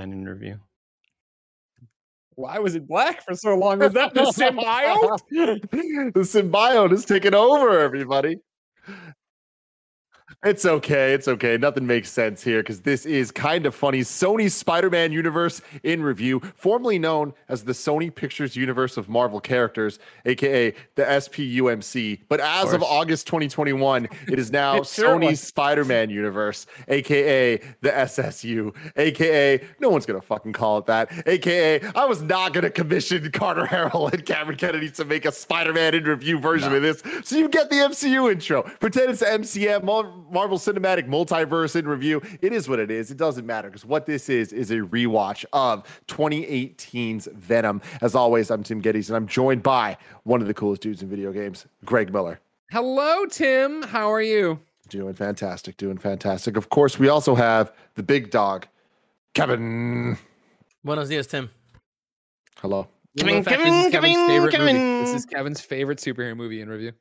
Man interview. Why was it black for so long? Was that the symbiote? the symbiote is taking over, everybody. It's okay. It's okay. Nothing makes sense here because this is kind of funny. Sony's Spider Man universe in review, formerly known as the Sony Pictures Universe of Marvel characters, aka the SPUMC. But as of, August 2021, it is now It sure Sony's. Spider Man universe, aka the SSU, aka no one's going to fucking call it that, aka I was not going to commission Carter Harrell and Cameron Kennedy to make a Spider Man in review version of this. So you get the MCU intro. Pretend it's MCM, Mar- Marvel Cinematic Multiverse in review. It is what it is. It doesn't matter because what this is is a rewatch of 2018's Venom. As always, I'm Tim Gettys and I'm joined by one of the coolest dudes in video games, Greg Miller. Hello, Tim. How are you? Doing fantastic, doing fantastic. Of course, we also have the big dog, Kevin. Buenos dias, Tim. Hello. Well, the fact this is Kevin's favorite movie. This is Kevin's favorite superhero movie in review.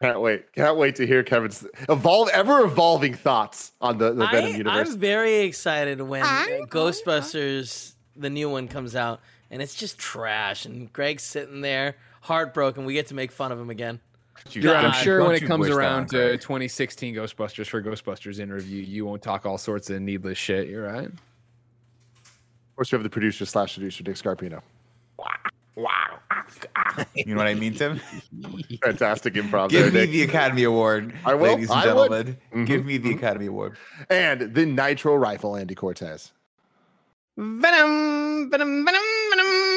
Can't wait. Can't wait to hear Kevin's evolve ever evolving thoughts on the, the Venom I, universe. I'm very excited when uh, Ghostbusters, the new one, comes out, and it's just trash. And Greg's sitting there, heartbroken. We get to make fun of him again. Dude, I'm sure don't when it comes around to 2016 Ghostbusters for Ghostbusters interview, you won't talk all sorts of needless shit. You're right. of course, we have the producer slash producer, Nick Scarpino. You know what I mean, Tim? Fantastic improv Give there, me Dick. the Academy Award, I will. ladies and I would. gentlemen. Mhm, Give me the mhm. Academy Award. And the Nitro Rifle, Andy Cortez. Venom, venom, venom, venom, venom.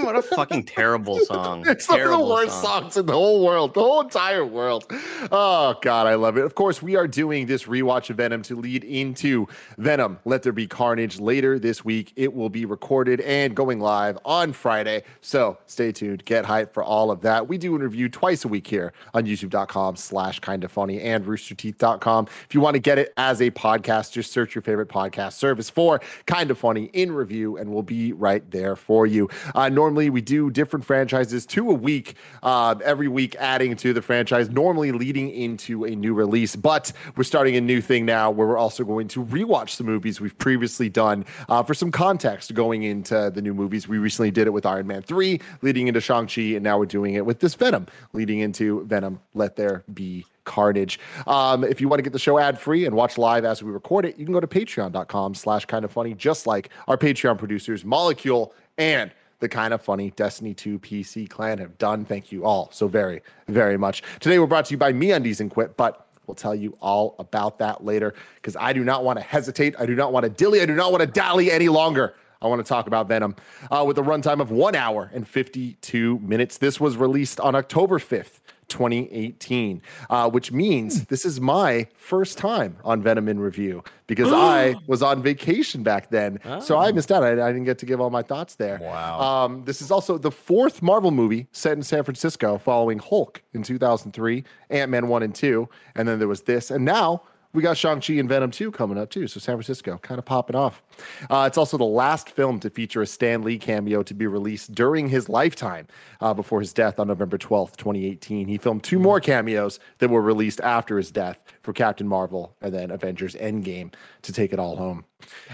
What a fucking terrible song. It's one of the worst song. songs in the whole world, the whole entire world. Oh God, I love it. Of course, we are doing this rewatch of Venom to lead into Venom. Let there be carnage later this week. It will be recorded and going live on Friday. So stay tuned. Get hyped for all of that. We do a review twice a week here on YouTube.com slash kind of funny and roosterteeth.com. If you want to get it as a podcast, just search your favorite podcast service for kind of funny in review, and we'll be right there for you. Uh, normally, we do different franchises two a week, uh, every week adding to the franchise, normally leading into a new release. But we're starting a new thing now where we're also going to rewatch the movies we've previously done uh, for some context going into the new movies. We recently did it with Iron Man 3, leading into Shang-Chi, and now we're doing it with this Venom, leading into Venom Let There Be carnage. Um, if you want to get the show ad free and watch live as we record it, you can go to patreon.com slash kind of funny, just like our Patreon producers, Molecule and the kind of funny Destiny 2 PC clan have done. Thank you all so very, very much. Today we're brought to you by MeUndies and Quip, but we'll tell you all about that later because I do not want to hesitate. I do not want to dilly. I do not want to dally any longer. I want to talk about Venom uh, with a runtime of one hour and 52 minutes. This was released on October 5th, 2018, uh, which means this is my first time on Venom in review because I was on vacation back then. So I missed out. I, I didn't get to give all my thoughts there. Wow. Um, this is also the fourth Marvel movie set in San Francisco following Hulk in 2003, Ant Man 1 and 2. And then there was this. And now we got Shang-Chi and Venom 2 coming up too. So San Francisco kind of popping off. Uh, it's also the last film to feature a Stan Lee cameo to be released during his lifetime uh, before his death on November 12th, 2018. He filmed two more cameos that were released after his death for Captain Marvel and then Avengers Endgame to take it all home.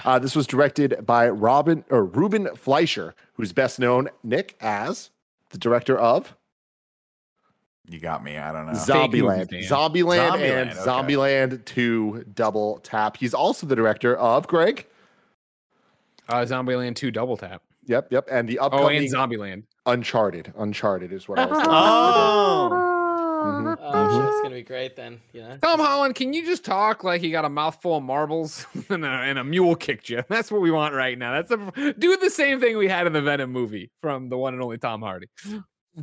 Uh, this was directed by Robin or Ruben Fleischer, who's best known, Nick, as the director of You got me. I don't know. Zombieland, movies, Zombieland, Zombieland, and okay. Zombieland 2 Double Tap. He's also the director of Greg. Uh, Zombieland 2 Double Tap. Yep, yep. And the upcoming. Oh, upcoming and Zombieland. Uncharted. Uncharted is what I was. Oh. Mhm. Oh, shit, it's gonna be great then. Yeah. Tom Holland, can you just talk like you got a mouthful of marbles and, a, and a mule kicked you? That's what we want right now. That's a, do the same thing we had in the Venom movie from the one and only Tom Hardy.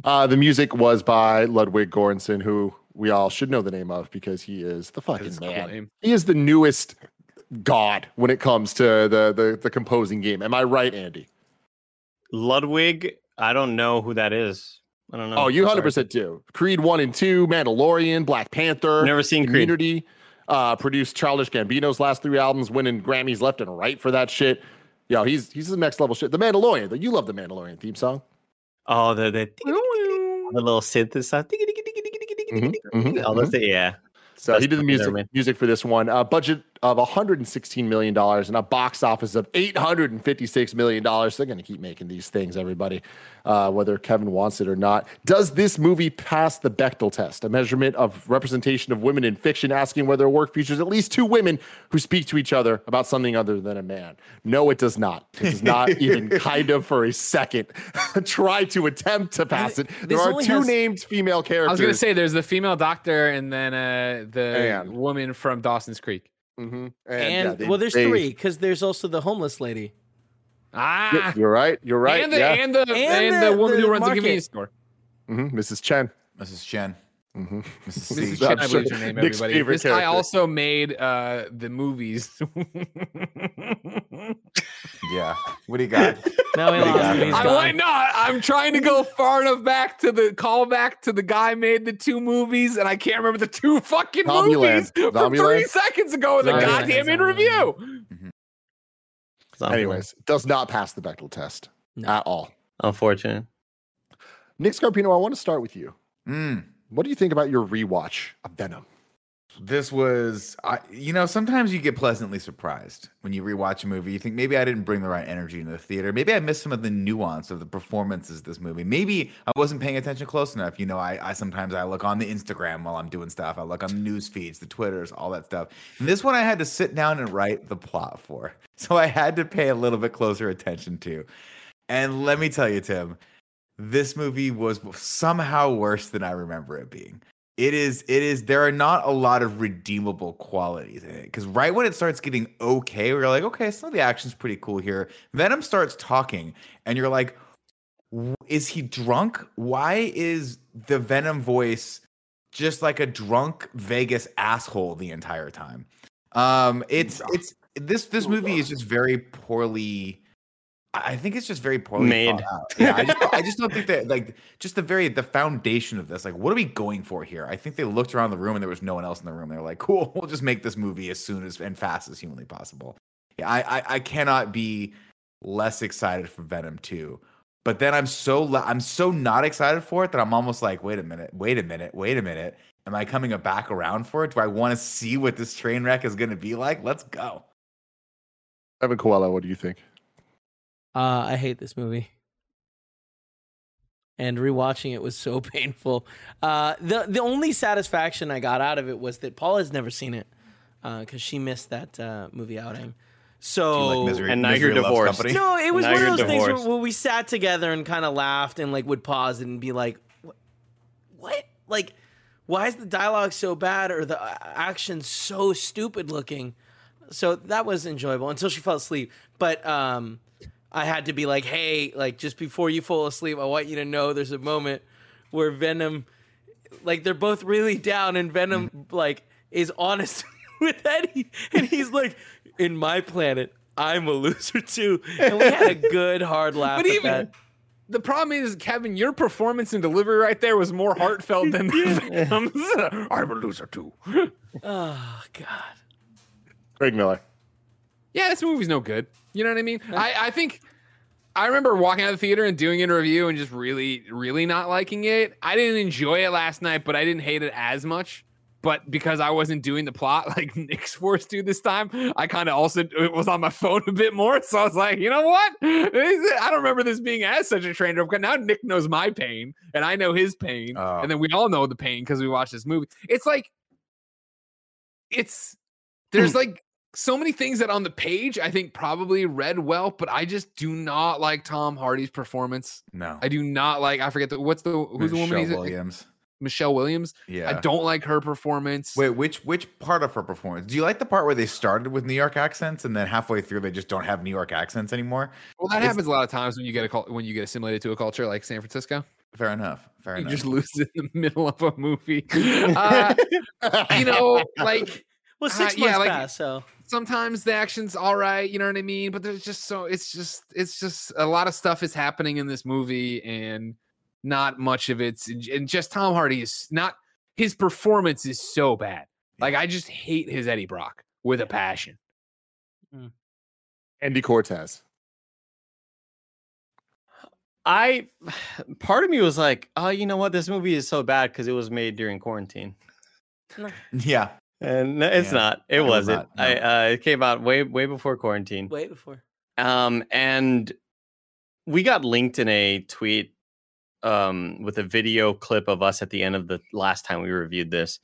Uh, the music was by Ludwig Göransson, who we all should know the name of because he is the fucking man. claim. He is the newest god when it comes to the the, the composing game. Am I right, Andy? Ludwig, I don't know who that is. I don't know. Oh, you hundred percent do. Creed one and two, Mandalorian, Black Panther, Never seen Creed. Community. Uh, produced Childish Gambino's last three albums, winning Grammys left and right for that shit. Yo, he's he's the next level shit. The Mandalorian, though. You love the Mandalorian theme song. Oh, the the, the little synthesizer. Mhm, mhm, All those, yeah. So he did the music music for this one. A budget of 116 million dollars and a box office of 856 million dollars. They're going to keep making these things, everybody, uh, whether Kevin wants it or not. Does this movie pass the Bechdel test, a measurement of representation of women in fiction, asking whether a work features at least two women who speak to each other about something other than a man? No, it does not. It does not even kind of for a second try to attempt to pass it. There this are two has- named female characters. I was gonna say there's the female doctor and then uh, the And- woman from Dawson's Creek. Mhm. And, yeah, they- well, there's they- three because there's also the homeless lady. Ah, You're right. You're right. and the yeah. and the and, And the, the- woman the who runs market. the convenience store. Mhm, Mrs. Chen. Mrs. Chen. Hmm Mrs. C. Mrs. I'm Chen, I believe is her name. Nick's Everybody. favorite This guy also made uh, the movies. Yeah. What do you got? Now we What do you lost got? him. He's I gone. might not. I'm trying to go far enough back to the callback to the guy made the two movies, and I can't remember the two fucking Zombieland. movies from Zombieland? three seconds ago in the Zombieland. goddamn in review. Anyways, does not pass the Bechdel test No. at all. unfortunate. Nick Scarpino, I want to start with you. Mm. What do you think about your rewatch of Venom? This was, I, you know, sometimes you get pleasantly surprised when you rewatch a movie. You think maybe I didn't bring the right energy into the theater. Maybe I missed some of the nuance of the performances of this movie. Maybe I wasn't paying attention close enough. You know, I, I sometimes I look on the Instagram while I'm doing stuff. I look on the news feeds, the Twitters, all that stuff. And this one I had to sit down and write the plot for. So I had to pay a little bit closer attention to. And let me tell you, Tim, this movie was somehow worse than I remember it being. It is, it is, there are not a lot of redeemable qualities in it. Because right when it starts getting okay, we're like, okay, some of the action's pretty cool here. Venom starts talking, and you're like, is he drunk? Why is the Venom voice just like a drunk Vegas asshole the entire time? Um, it's, it's, this, this movie is just very poorly. I I think it's just very poorly Made. thought out. Yeah, I just, I just don't think that like just the very the foundation of this. Like, what are we going for here? I think they looked around the room and there was no one else in the room. They're like, cool, we'll just make this movie as soon as and fast as humanly possible. Yeah, I I, I cannot be less excited for Venom two. But then I'm so le- I'm so not excited for it that I'm almost like, wait a minute, wait a minute, wait a minute. Am I coming back around for it? Do I want to see what this train wreck is going to be like? Let's go. Kevin Coelho, what do you think? Uh, I hate this movie. And rewatching it was so painful. Uh, the the only satisfaction I got out of it was that Paula has never seen it because she missed that uh, movie outing. So like misery? and now you're divorced. No, it was Now one of you're those things where, where we sat together and kind of laughed and like would pause and be like, "What? what? Like, why is the dialogue so bad or the uh, action so stupid looking?" So that was enjoyable until she fell asleep. But um, I had to be like, "Hey, like just before you fall asleep, I want you to know there's a moment where Venom, like they're both really down, and Venom like is honest with Eddie, and he's like, "In my planet." I'm a loser too, and we had a good hard laugh. But at even that. the problem is, Kevin, your performance and delivery right there was more heartfelt than Venom's. I'm a loser too. Oh God. Greg Miller. Yeah, this movie's no good. You know what I mean? I, I think I remember walking out of the theater and doing a review and just really, really not liking it. I didn't enjoy it last night, but I didn't hate it as much. But because I wasn't doing the plot like Nick's forced to this time, I kind of also it was on my phone a bit more. So I was like, you know what? I don't remember this being as such a train wreck. But now Nick knows my pain and I know his pain. Oh. And then we all know the pain because we watched this movie. It's like, it's, there's like, so many things that on the page I think probably read well, but I just do not like Tom Hardy's performance. No. I do not like. I forget the what's the who's the woman Michelle he's Williams. Michelle Williams. Yeah. I don't like her performance. Wait, which which part of her performance? Do you like the part where they started with New York accents and then halfway through they just don't have New York accents anymore? well, that it's- happens a lot of times when you get a cul- when you get assimilated to a culture like San Francisco. Fair enough. Fair enough. You enough. just lose it in the middle of a movie. Uh, you know, like Well, Uh, six yeah, months like- passed, so sometimes the action's all right, you know what I mean? But there's just so it's just it's just a lot of stuff is happening in this movie and not much of it's and just Tom Hardy is not his performance is so bad. Like I just hate his Eddie Brock with a passion. Mm. Andy Cortez. I part of me was like, oh, you know what? This movie is so bad because it was made during quarantine, yeah. And no, it's Yeah. not. It It was wasn't. not, I uh, it came out way way before quarantine. way before. Um, and we got linked in a tweet um with a video clip of us at the end of the last time we reviewed this,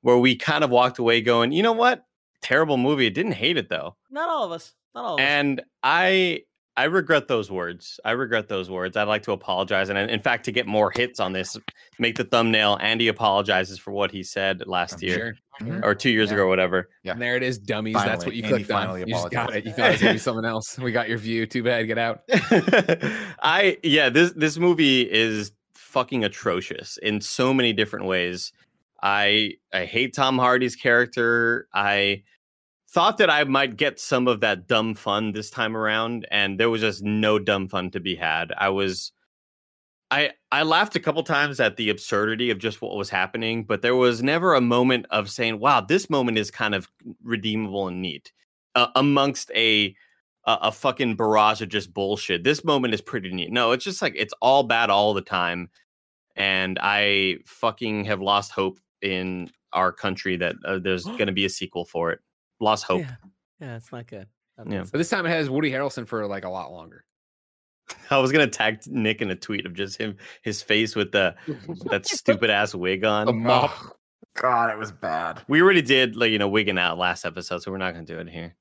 where we kind of walked away going, you know what? Terrible movie. Didn't hate it though. Not all of us. Not all of us. And I I regret those words. I regret those words. I'd like to apologize. And in fact, to get more hits on this, make the thumbnail. Andy apologizes for what he said last I'm year Mhm. or two years Yeah. ago, or whatever. Yeah. And there it is, dummies. That's what you Andy clicked on. finally You just got it. You thought it was gonna be someone else. We got your view. Too bad. Get out. I yeah, this this movie is fucking atrocious in so many different ways. I I hate Tom Hardy's character. I thought that I might get some of that dumb fun this time around, and there was just no dumb fun to be had. I was I I laughed a couple times at the absurdity of just what was happening, but there was never a moment of saying, "Wow, this moment is kind of redeemable and neat." Uh, amongst a a, a fucking barrage of just bullshit. This moment is pretty neat. No, it's just like it's all bad all the time, and I fucking have lost hope in our country that uh, there's going to be a sequel for it. Lost hope. Yeah. Yeah, it's not good. Not Yeah. But this time it has Woody Harrelson for like a lot longer. I was gonna tag Nick in a tweet of just him, his face with the that stupid ass wig on. Oh, God, it was bad. We already did like you know wigging out last episode, so we're not gonna do it here.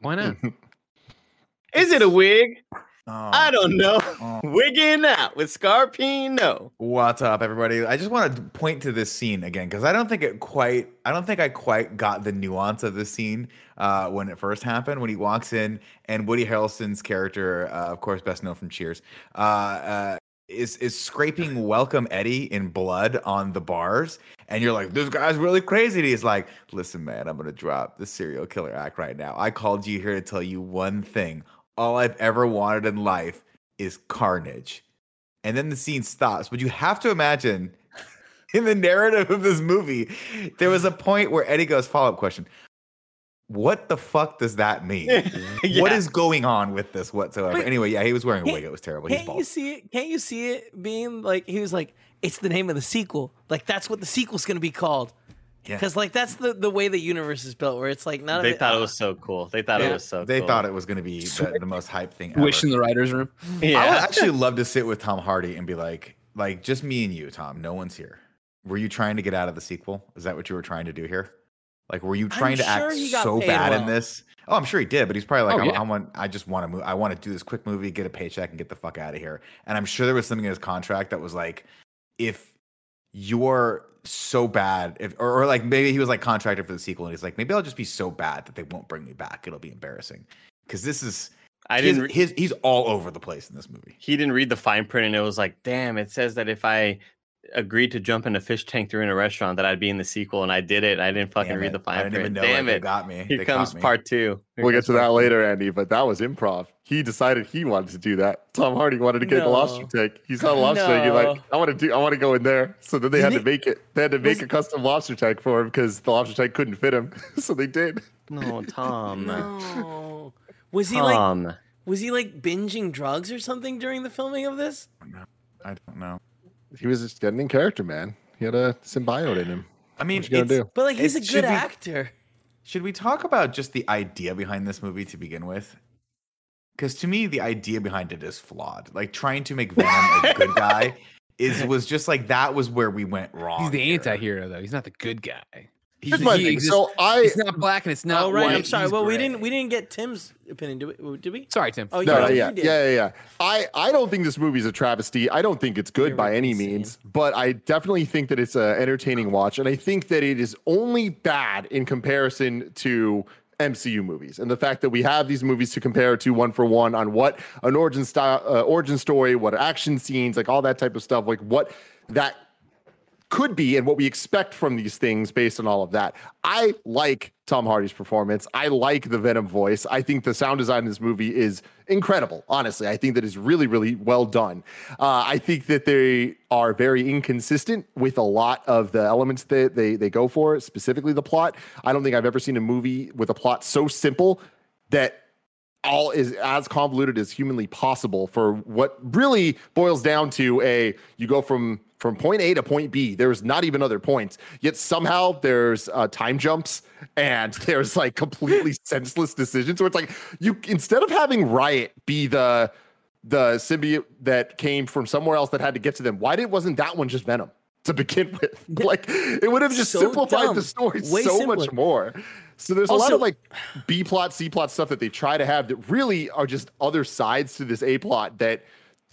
Why not? Is it a wig? Oh. I don't know. Oh. Wigging out with Scarpino. What's up, everybody? I just want to point to this scene again because I don't think it quite. I don't think I quite got the nuance of this scene uh, when it first happened. When he walks in and Woody Harrelson's character, uh, of course, best known from Cheers, uh, uh, is is scraping Welcome Eddie in blood on the bars, and you're like, "This guy's really crazy." And he's like, "Listen, man, I'm gonna drop the serial killer act right now. I called you here to tell you one thing. All I've ever wanted in life is carnage." and then the scene stops. But you have to imagine in the narrative of this movie, there was a point where Eddie goes, follow up question. What the fuck does that mean? What Yeah. is going on with this whatsoever? Wait, anyway, yeah, he was wearing a wig. It was terrible. Can't you see it? Can't you see it being like he was like, it's the name of the sequel. Like that's what the sequel's gonna be called. Yeah. Because like that's the the way the universe is built, where it's like none They of it. thought it uh, was so cool. They thought it was so. They cool. thought it was going to be the, the most hype thing ever. Wish in the writer's room. Yeah, I would actually love to sit with Tom Hardy and be like, like just me and you, Tom. No one's here. Were you trying to get out of the sequel? Is that what you were trying to do here? Like, were you trying to sure act so paid bad in this? Oh, I'm sure he did, but he's probably like, Oh, I, yeah. I want, I just want to move. I want to do this quick movie, get a paycheck, and get the fuck out of here. And I'm sure there was something in his contract that was like, if you're so bad, if or, or like maybe he was like contracted for the sequel, and he's like, maybe I'll just be so bad that they won't bring me back. It'll be embarrassing because this is. I didn't. Re- his he's all over the place in this movie. he didn't read the fine print, and it was like, damn. It says that if I agreed to jump in a fish tank during a restaurant, that I'd be in the sequel, and I did it. I didn't fucking Damn read it. the I fine didn't even print. know Damn it. They got me. Here They comes me. part two. Here We'll get to part that two. later, Andy, but that was improv. He decided he wanted to do that. Tom Hardy wanted to get the lobster tank. He saw the lobster tank. He's like, I want to do. I want to go in there. So then they had to make it. They had to make was- a custom lobster tank for him because the lobster tank couldn't fit him. so they did. No, Tom. No. Was he like Tom. was he like binging drugs or something during the filming of this? I don't know. He was just getting in character, man. He had a symbiote in him. I mean, What you gonna it's- do? But like he's a good should we- actor. Should we talk about just the idea behind this movie to begin with? Because to me, the idea behind it is flawed. Like trying to make Venom a good guy is was just like that was where we went wrong. He's the here. anti-hero though. He's not the good guy. He, Here's my he thing. exists- So I it's not black and it's not oh right, white. I'm sorry. He's Well, we didn't we didn't get Tim's opinion, did we? Did we? Sorry, Tim. Oh, No, yeah, no, yeah, yeah, yeah, yeah. I, I don't think this movie is a travesty. I don't think it's good You're by any insane. means, but I definitely think that it's an entertaining watch, and I think that it is only bad in comparison to MCU movies, and the fact that we have these movies to compare to one for one on what an origin style, uh, origin story, what action scenes, like all that type of stuff, like what that could be and what we expect from these things based on all of that. I like Tom Hardy's performance. I like the Venom voice. I think the sound design in this movie is incredible. Honestly, I think that is really, really well done. Uh, I think that they are very inconsistent with a lot of the elements that they they go for, specifically the plot. I don't think I've ever seen a movie with a plot so simple that all is as convoluted as humanly possible for what really boils down to a you go from from point A to point B. There's not even other points. Yet somehow there's uh, time jumps and there's like completely senseless decisions. So it's like you instead of having Riot be the the symbiote that came from somewhere else that had to get to them, why did wasn't that one just Venom to begin with? Like it would have just So simplified dumb. the story Way so much more. So there's a lot of like B plot, C plot stuff that they try to have that really are just other sides to this A plot that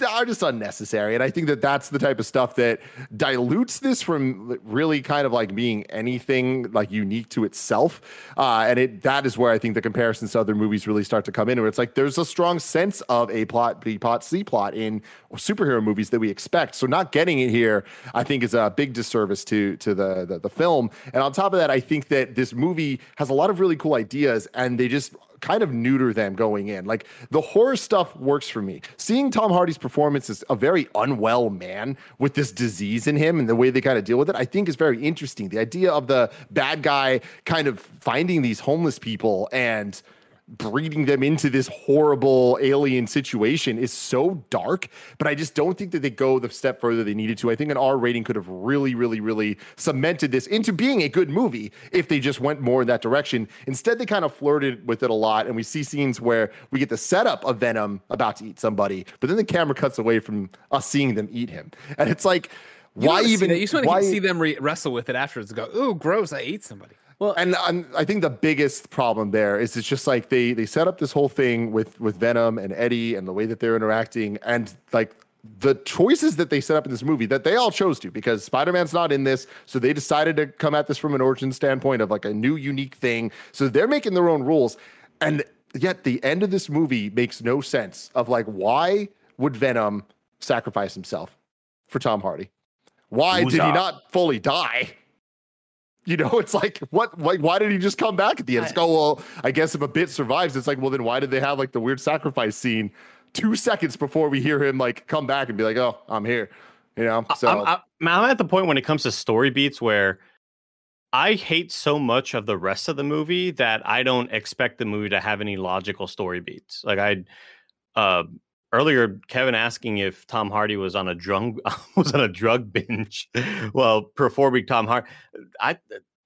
are just unnecessary. And I think that that's the type of stuff that dilutes this from really kind of like being anything like unique to itself. Uh, and it that is where I think the comparisons to other movies really start to come in, where it's like there's a strong sense of A plot, B plot, C plot in superhero movies that we expect. So not getting it here, I think, is a big disservice to to the, the the film. And on top of that, I think that this movie has a lot of really cool ideas, and they just kind of neuter them going in. Like the horror stuff works for me. Seeing Tom Hardy's performance as a very unwell man with this disease in him and the way they kind of deal with it, I think is very interesting. The idea of the bad guy kind of finding these homeless people and breeding them into this horrible alien situation is so dark, but I just don't think that they go the step further they needed to. I think an R rating could have really, really, really cemented this into being a good movie if they just went more in that direction. Instead, they kind of flirted with it a lot, and we see scenes where we get the setup of Venom about to eat somebody, but then the camera cuts away from us seeing them eat him, and it's like. You Why even? You just want why, to see them re- wrestle with it afterwards and go, "Ooh, gross! I ate somebody." Well, and, and I think the biggest problem there is it's just like they they set up this whole thing with with Venom and Eddie and the way that they're interacting and like the choices that they set up in this movie that they all chose to because Spider-Man's not in this so they decided to come at this from an origin standpoint of like a new unique thing. So they're making their own rules. And yet the end of this movie makes no sense of like why would Venom sacrifice himself for Tom Hardy? Why did he not fully die you know, it's like what like why did he just come back at the end? It's I- go, well, I guess if a bit survives, it's like, well, then why did they have like the weird sacrifice scene two seconds before we hear him like come back and be like, Oh, I'm here. You know, so I'm, I'm, I'm at the point when it comes to story beats where I hate so much of the rest of the movie that I don't expect the movie to have any logical story beats. Like I, uh, earlier Kevin asking if Tom Hardy was on a drug was on a drug binge. well, performing Tom Hardy, I.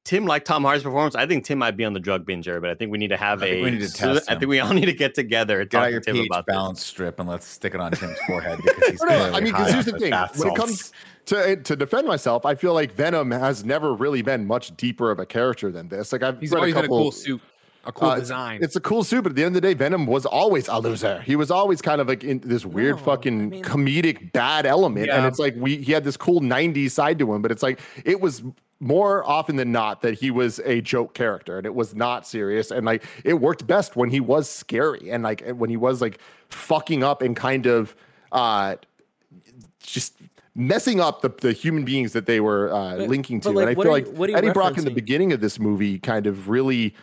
Tim liked Tom Hardy's performance. I think Tim might be on the drug binge here, but I think we need to have I think we need to test I think we all need to get together and Get talk out your to Tim pH about this. balance strip and let's stick it on Tim's forehead because he's No, no, I mean, because here's the thing: when it comes to eh, to defend myself, I feel like Venom has never really been much deeper of a character than this. Like I've He's read always a had a cool suit, a cool uh, design. It's a cool suit, but at the end of the day, Venom was always a loser. He was always kind of like in this weird No, fucking I mean- comedic bad element. And it's like we he had this cool 90s side to him, but it's like it was more often than not that he was a joke character and it was not serious. And like it worked best when he was scary and like when he was like fucking up and kind of uh just messing up the, the human beings that they were uh, But- linking to. like, and I feel are like you- what Eddie Brock in the beginning of this movie kind of really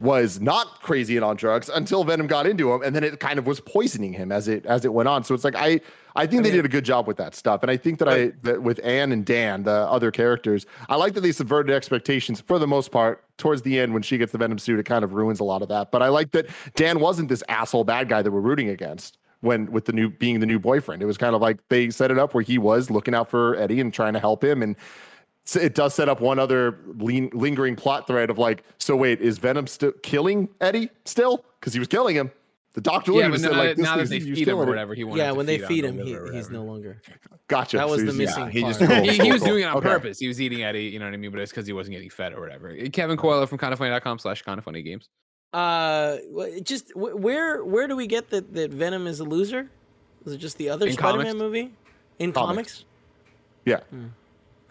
was not crazy and on drugs until Venom got into him, and then it kind of was poisoning him as it as it went on. So it's like I I think they did a good job with that stuff, and I think that I that with Anne and Dan, the other characters, I like that they subverted expectations for the most part. Towards the end, when she gets the Venom suit, it kind of ruins a lot of that. But I like that Dan wasn't this asshole bad guy that we're rooting against when with the new being the new boyfriend. It was kind of like they set it up where he was looking out for Eddie and trying to help him and it does set up one other lean, lingering plot thread of like, so wait, is Venom still killing Eddie still? Because he was killing him. The doctor Yeah, literally but now, said like, this now that is- they feed him or whatever, he won't Yeah, to when they feed him, he, he's no longer. Gotcha. That was So the he's- missing he just part. rolled. he, he was cool. doing it on Okay. purpose. He was eating Eddie, you know what I mean? But it's because he wasn't getting fed or whatever. Kevin Coelho from kindoffunny.com slash kindoffunny games. Uh, just where where do we get that that Venom is a loser? Is it just the other In Spider-Man comics? movie? In Comics. comics? Yeah.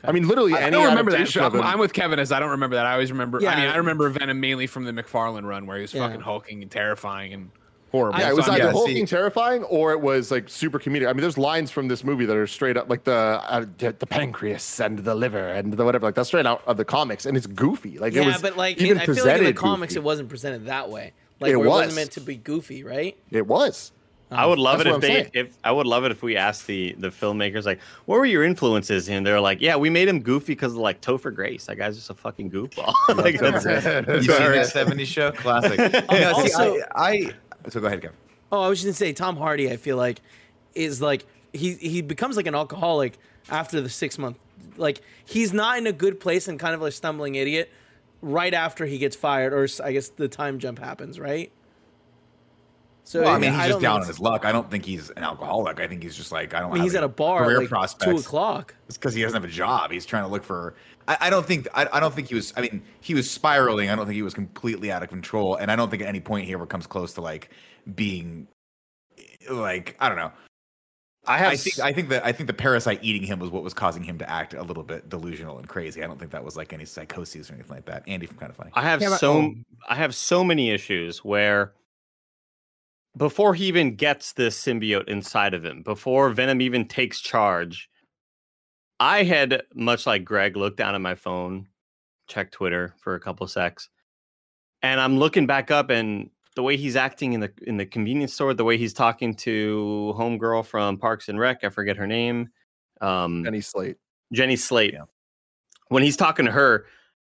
I mean, literally, I don't remember that. adaptation of I'm, I'm with Kevin as I don't remember that. I always remember. Yeah, I mean, I remember Venom mainly from the McFarlane run where he was Yeah. fucking hulking and terrifying and horrible. Yeah, it was So I'm- either yeah, hulking see- terrifying or it was like super comedic. I mean, there's lines from this movie that are straight up like the uh, the the pancreas and the liver and the whatever. Like that's straight out of the comics, and it's goofy. Like it Yeah, was but like even I feel like in the comics goofy. it wasn't presented that way. Like It where it was. wasn't meant to be goofy, right? It was. I would love it if I'm they saying. if I would love it if we asked the the filmmakers like what were your influences and they're like yeah we made him goofy because of like Topher Grace that guy's just a fucking goofball like that's you seen that 70s show? Classic. Oh, yeah, see, Also- I, I, so go ahead, Kevin. Oh, I was just gonna say Tom Hardy. I feel like is like he he becomes like an alcoholic after the six month. Like he's not in a good place and kind of a stumbling idiot right after he gets fired, or I guess the time jump happens, right? So Well, I mean, he's don't just down on his luck. I don't think he's an alcoholic. I think he's just like I don't. I mean, have he's at a bar career like prospects. two o'clock. It's because he doesn't have a job. He's trying to look for. I, I don't think. I, I don't think he was. I mean, he was spiraling. I don't think he was completely out of control, and I don't think at any point he ever comes close to like being, like I don't know. I have I think. I think that. I think the parasite eating him was what was causing him to act a little bit delusional and crazy. I don't think that was like any psychosis or anything like that. Andy from Kind of Funny. I have Yeah, so oh. I have so many issues where before he even gets this symbiote inside of him, before Venom even takes charge, I had much like Greg looked down at my phone, checked Twitter for a couple secs, and I'm looking back up and the way he's acting in the in the convenience store, the way he's talking to homegirl from Parks and Rec, I forget her name. Um, Penny Slate. Jenny Slate. Yeah. When he's talking to her,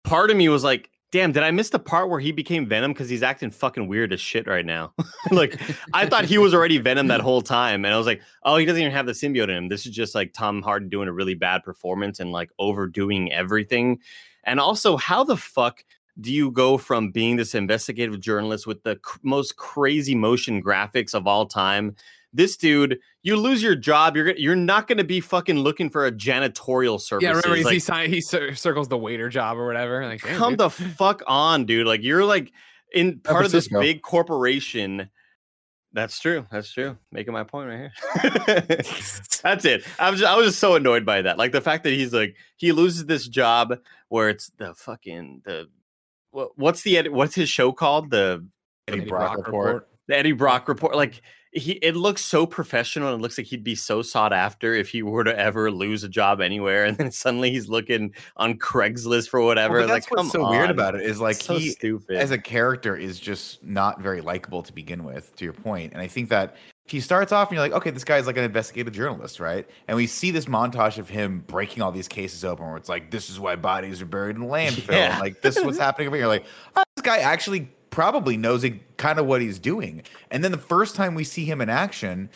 part of me was like, damn, did I miss the part where he became Venom? Because he's acting fucking weird as shit right now. like, I thought he was already Venom that whole time. And I was like, oh, he doesn't even have the symbiote in him. This is just like Tom Hardy doing a really bad performance and like overdoing everything. And also, how the fuck do you go from being this investigative journalist with the cr- most crazy motion graphics of all time? This dude, you lose your job. You're you're not going to be fucking looking for a janitorial service. Yeah, remember he, like, he, si- he circles the waiter job or whatever. Like, damn, come dude. the fuck on, dude. Like you're like in part of this Francisco. big corporation. That's true. That's true. Making my point right here. That's it. I was just, I was just so annoyed by that. Like the fact that he's like he loses this job where it's the fucking the what, what's the what's his show called the Eddie Eddie Brock report. the Eddie Brock report. Like he, it looks so professional. and It looks like he'd be so sought after if he were to ever lose a job anywhere, and then suddenly he's looking on Craigslist for whatever. Well, that's like, what's so weird about it is like so he stupid. as a character is just not very likable to begin with. To your point, and I think that he starts off and you're like, okay, this guy's like an investigative journalist, right? And we see this montage of him breaking all these cases open, where it's like, this is why bodies are buried in landfill. Yeah. Like this is what's happening over here. Like oh, this guy actually probably knows kind of what he's doing. And then the first time we see him in action.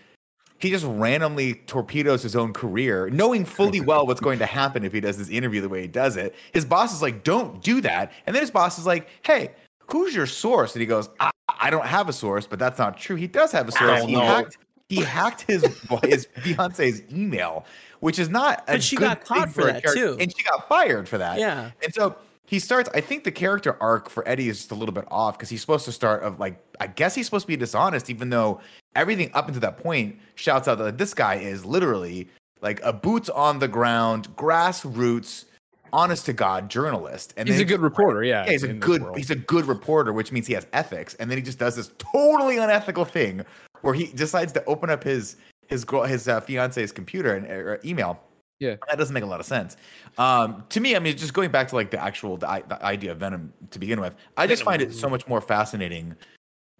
He just randomly torpedoes his own career, knowing fully well what's going to happen if he does this interview the way he does it. His boss is like, "Don't do that," and then his boss is like, "Hey, who's your source?" And he goes, I, I don't have a source, but that's not true. He does have a source. He hacked, he hacked his his fiance's email, which is not. A But she good got caught thing for a that, too. and she got fired for that. Yeah. and so he starts. I think the character arc for Eddie is just a little bit off because he's supposed to start of like. I guess he's supposed to be dishonest, even though everything up until that point shouts out that this guy is literally like a boots on the ground, grassroots, honest to god journalist. And He's a good reporter. Yeah, yeah, he's a good he's a good reporter, which means he has ethics. And then he just does this totally unethical thing where he decides to open up his his girl his uh, fiance's computer and or email. Yeah. that doesn't make a lot of sense. Um, to me, I mean, just going back to like the actual the, the idea of Venom to begin with, I just find it so much more fascinating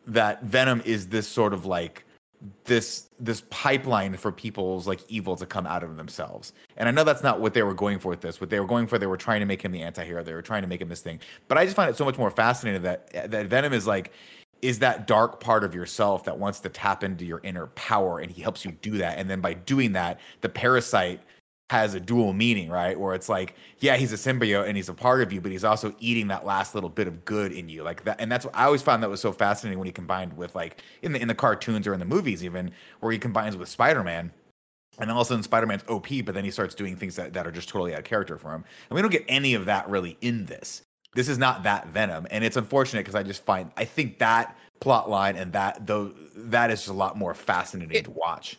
that Venom is this sort of like this this pipeline for people's like evil to come out of themselves. And I know that's not what they were going for with this. What they were going for, they were trying to make him the anti-hero. They were trying to make him this thing. But I just find it so much more fascinating that that Venom is like is that dark part of yourself that wants to tap into your inner power and he helps you do that. And then by doing that, the parasite has a dual meaning, right? Where it's like, yeah, he's a symbiote and he's a part of you, but he's also eating that last little bit of good in you, like that. And that's what I always found that was so fascinating when he combined with like in the in the cartoons or in the movies, even where he combines with Spider Man. And then all of a sudden, Spider Man's OP, but then he starts doing things that, that are just totally out of character for him. And we don't get any of that really in this. This is not that Venom, and it's unfortunate because I just find I think that plot line and that though that is just a lot more fascinating It- to watch.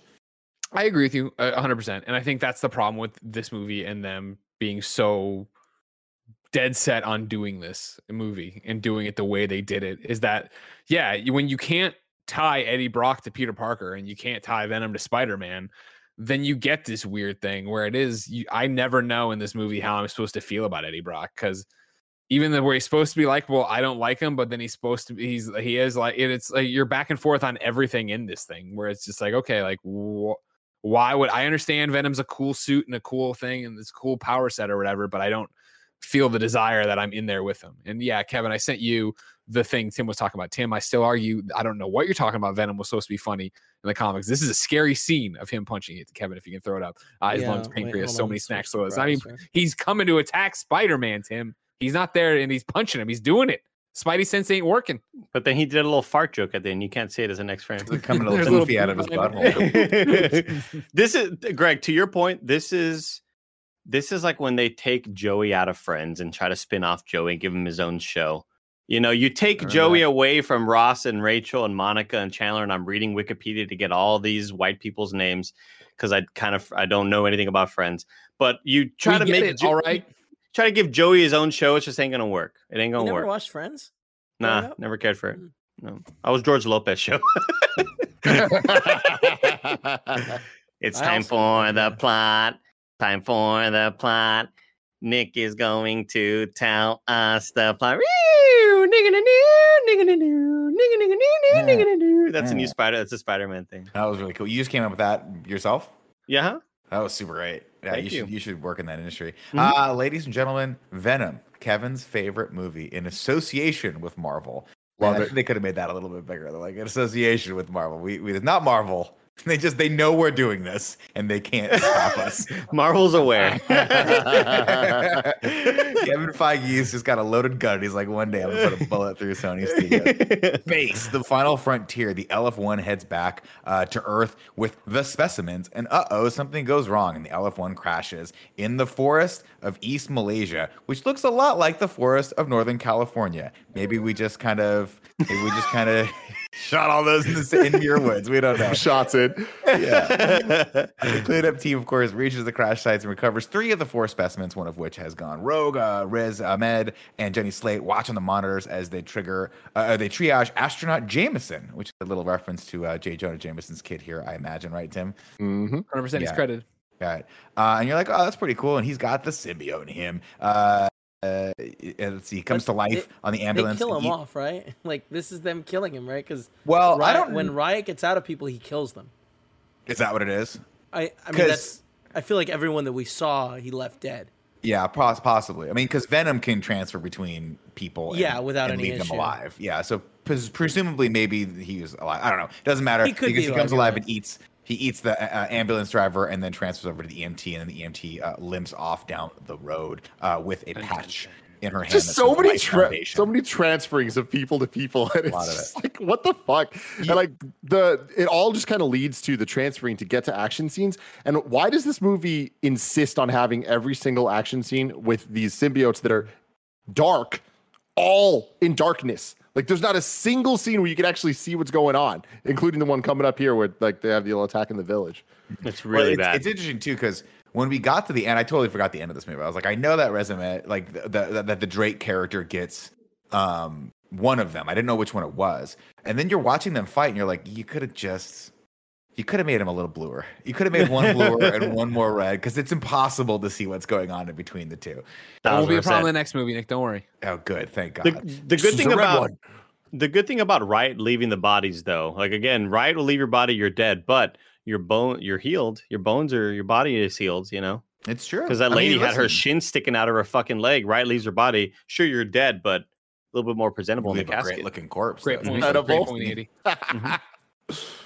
I agree with you uh, 100%. And I think that's the problem with this movie and them being so dead set on doing this movie and doing it the way they did it is that, yeah, when you can't tie Eddie Brock to Peter Parker and you can't tie Venom to Spider Man, then you get this weird thing where it is, you, I never know in this movie how I'm supposed to feel about Eddie Brock because even the where he's supposed to be likable, I don't like him, but then he's supposed to be, he's, he is like, it, it's like you're back and forth on everything in this thing where it's just like, okay, like, wh- why would I understand Venom's a cool suit and a cool thing and this cool power set or whatever, but I don't feel the desire that I'm in there with him. And yeah, Kevin, I sent you the thing Tim was talking about. Tim, I still argue, I don't know what you're talking about. Venom was supposed to be funny in the comics. This is a scary scene of him punching it. Kevin, if you can throw it up. Uh, his Yeah, lungs, pancreas, so many snacks. So I mean, browser. he's coming to attack Spider-Man, Tim. He's not there and he's punching him. He's doing it. Spidey sense ain't working. But then he did a little fart joke at the end. You can't say it as a next frame. It's coming a little goofy out of his behind butthole. this is Greg. To your point, this is this is like when they take Joey out of Friends and try to spin off Joey and give him his own show. You know, you take remember Joey away from Ross and Rachel and Monica and Chandler, and I'm reading Wikipedia to get all these white people's names because I kind of I don't know anything about Friends. But you try We to make it, Jo- all right. Try to give Joey his own show. It just ain't gonna work. It ain't gonna never work. Never watched Friends? Nah, never cared for it. Mm. No, I was George Lopez show. It's I time also for did the that. plot. Time for the plot. Nick is going to tell us the plot. That's a new Spider. That's a Spider-Man thing. That was really cool. You just came up with that yourself? Yeah. That was super great. Yeah, Thank you, you. should you should work in that industry. Mhm. Uh, ladies and gentlemen, Venom, Kevin's favorite movie in association with Marvel. Love Man, it. They could have made that a little bit bigger. They're like in association with Marvel. We, we not Marvel. They just they know we're doing this and they can't stop us. Marvel's aware. Kevin Feige's just got a loaded gun. He's like, one day I'm gonna put a bullet through Sony's studio. Base, the final frontier, the LF1 heads back uh, to Earth with the specimens, and uh oh, something goes wrong, and the LF1 crashes in the forest of East Malaysia, which looks a lot like the forest of Northern California. Maybe we just kind of, maybe we just kind of shot all those in the sa- into your woods. We don't know. Shots in. Yeah. The cleanup team, of course, reaches the crash sites and recovers three of the four specimens, one of which has gone rogue. Uh, Riz Ahmed and Jenny Slate watch on the monitors as they trigger, uh, they triage astronaut Jameson, which is a little reference to uh, J. Jonah Jameson's kid here, I imagine, right, Tim? hmm 100% he's credited. Got it. Uh, and you're like, oh, that's pretty cool. And he's got the symbiote in him. Uh, uh, let's see, he comes But to life they- on the They ambulance. kill him he- off, right? Like this is them killing him, right? Because Well, I don't. when Riot gets out of people, he kills them. is that what it is? I, I mean, that's. I feel like everyone that we saw, he left dead. Yeah, pos- possibly. I mean, because Venom can transfer between people. and- Yeah, without and any leave them issue. alive. Yeah, so pres- presumably maybe he was alive. I don't know. It doesn't matter. He could because be he comes alive and eats. He eats the uh, ambulance driver and then transfers over to the EMT, and then the EMT uh, limps off down the road uh, with a patch in her hand. Just so many, Life tra- so many transferings of people to people, and it's lot of just like, what the fuck? And like the, it all just kind of leads to the transferring to get to action scenes. And why does this movie insist on having every single action scene with these symbiotes that are dark, all in darkness? Like, there's not a single scene where you can actually see what's going on, including the one coming up here where like they have the little attack in the village. it's Well, really it's, bad. It's interesting too because when we got to the end, I totally forgot the end of this movie. I was like, I know that resume, like the, the, that the Drake character gets um one of them. I didn't know which one it was, and then you're watching them fight, and you're like, you could have just. You could have made him a little bluer. You could have made one bluer and one more red because it's impossible to see what's going on in between the two. That will be a problem in the next movie, Nick. Don't worry. Oh, good. Thank God. the, the good thing a about one. the good thing about Riot leaving the bodies though, like again, Riot will leave your body, you're dead, but your bone, you're healed. Your bones are your body is healed. You know, it's true. because that I mean, lady had her shin sticking out of her fucking leg. Riot leaves her body. Sure, you're dead, but a little bit more presentable in the a casket. great looking corpse. Great though. point. Incredible. Great point, 80.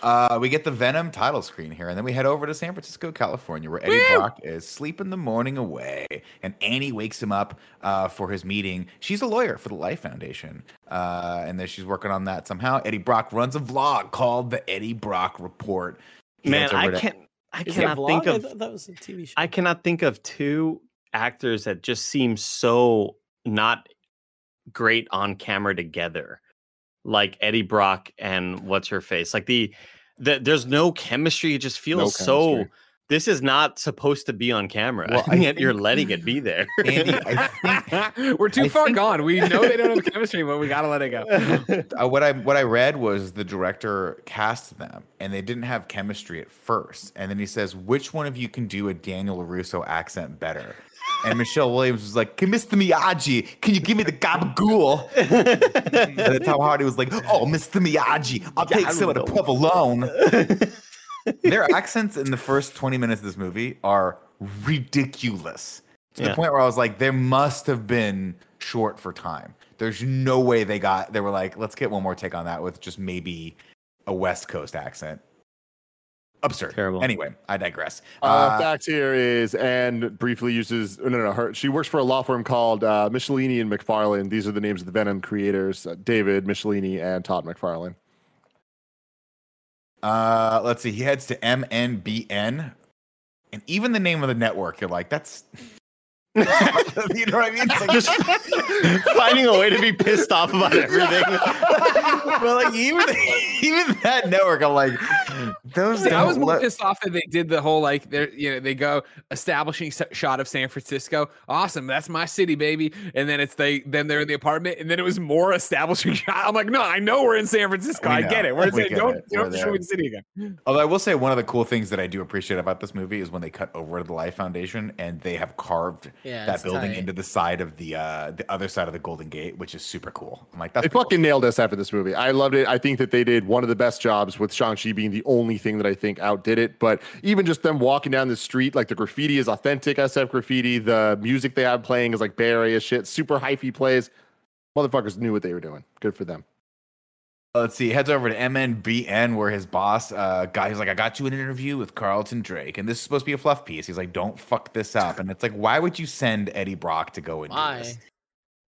Uh, we get the Venom title screen here, and then we head over to San Francisco, California, where Eddie Brock is sleeping the morning away, and Annie wakes him up uh, for his meeting. She's a lawyer for the Life Foundation, uh, and then she's working on that somehow. Eddie Brock runs a vlog called the Eddie Brock Report. He Man, I to- can't. I Is cannot think of. thought that was a TV show. I cannot think of two actors that just seem so not great on camera together, like Eddie Brock and what's her face. Like the, the there's no chemistry. It just feels so. This is not supposed to be on camera, Well, I and yet you're letting it be there. Andy, I think We're too I far think- gone. We know they don't have chemistry, but we gotta let it go. uh, what I what I read was the director cast them, and they didn't have chemistry at first. And then he says, "Which one of you can do a Daniel Russo accent better?" And Michelle Williams was like, "Can "Mr. Miyagi, can you give me the gabagool?" and Tom Hardy was like, "Oh, Mr. Miyagi, I'll take some of the provolone." Their accents in the first twenty minutes of this movie are ridiculous to the point where I was like, there must have been short for time. There's no way they got. They were like, let's get one more take on that with just maybe a West Coast accent. Absurd. Terrible. Anyway, I digress. Uh, Uh, fact here is, and briefly uses no, no, no. Her, she works for a law firm called uh, Michelinie and McFarlane. These are the names of the Venom creators: uh, David Michelinie and Todd McFarlane. uh, let's see. He heads to MNBN, and even the name of the network, you're like, that's. you know what I mean? It's like, just finding a way to be pissed off about everything. but like even even that network, I'm like, those. I was more let- pissed off that they did the whole like they you know they go establishing shot of San Francisco. Awesome, that's my city, baby. And then it's they then they're in the apartment, and then it was more establishing shot. I'm like, no, I know we're in San Francisco. I get it. We're We in, get don't it. don't We're show me the city again. Although I will say one of the cool things that I do appreciate about this movie is when they cut over to the Life Foundation and they have carved Yeah, that building tight. into the side of the uh the other side of the Golden Gate, which is super cool. I'm like, that's They pretty fucking nailed us after this movie. I loved it. I think that they did one of the best jobs with Shang-Chi being the only thing that I think outdid it. But even just them walking down the street, like the graffiti is authentic SF graffiti. The music they have playing is like Bay Area shit, super hyphy plays. Motherfuckers knew what they were doing. Good for them. Let's see. Heads over to MNBN where his boss, uh, guy, he's like, I got you an interview with Carlton Drake, and this is supposed to be a fluff piece. He's like, don't fuck this up. And it's like, why would you send Eddie Brock to go and do Why? this?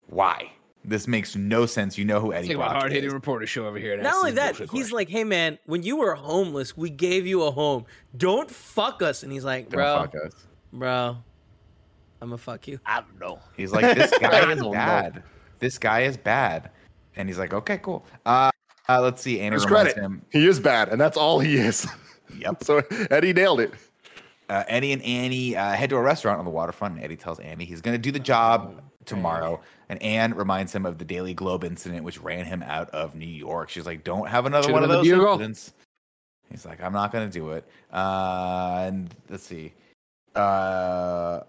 Why? This makes no sense. You know who Eddie Take my Brock hard hitting is. reporter show over here. Not only that, he's questions. like, "Hey man, when you were homeless, we gave you a home. Don't fuck us." And he's like, Don't "Bro, fuck us. bro, I'm gonna fuck you." I don't know. He's like, this guy is don't know. bad. This guy is bad. And he's like, okay, cool. Uh, uh let's see. Annie His credit. him. He is bad, and that's all he is. Yep. so Eddie nailed it. Uh, Eddie and Annie uh, head to a restaurant on the waterfront. And Eddie tells Annie he's going to do the job tomorrow. And Anne reminds him of the Daily Globe incident, which ran him out of New York. She's like, don't have another Should've one of the those incidents. He's like, I'm not going to do it. Uh, and let's see. Uh,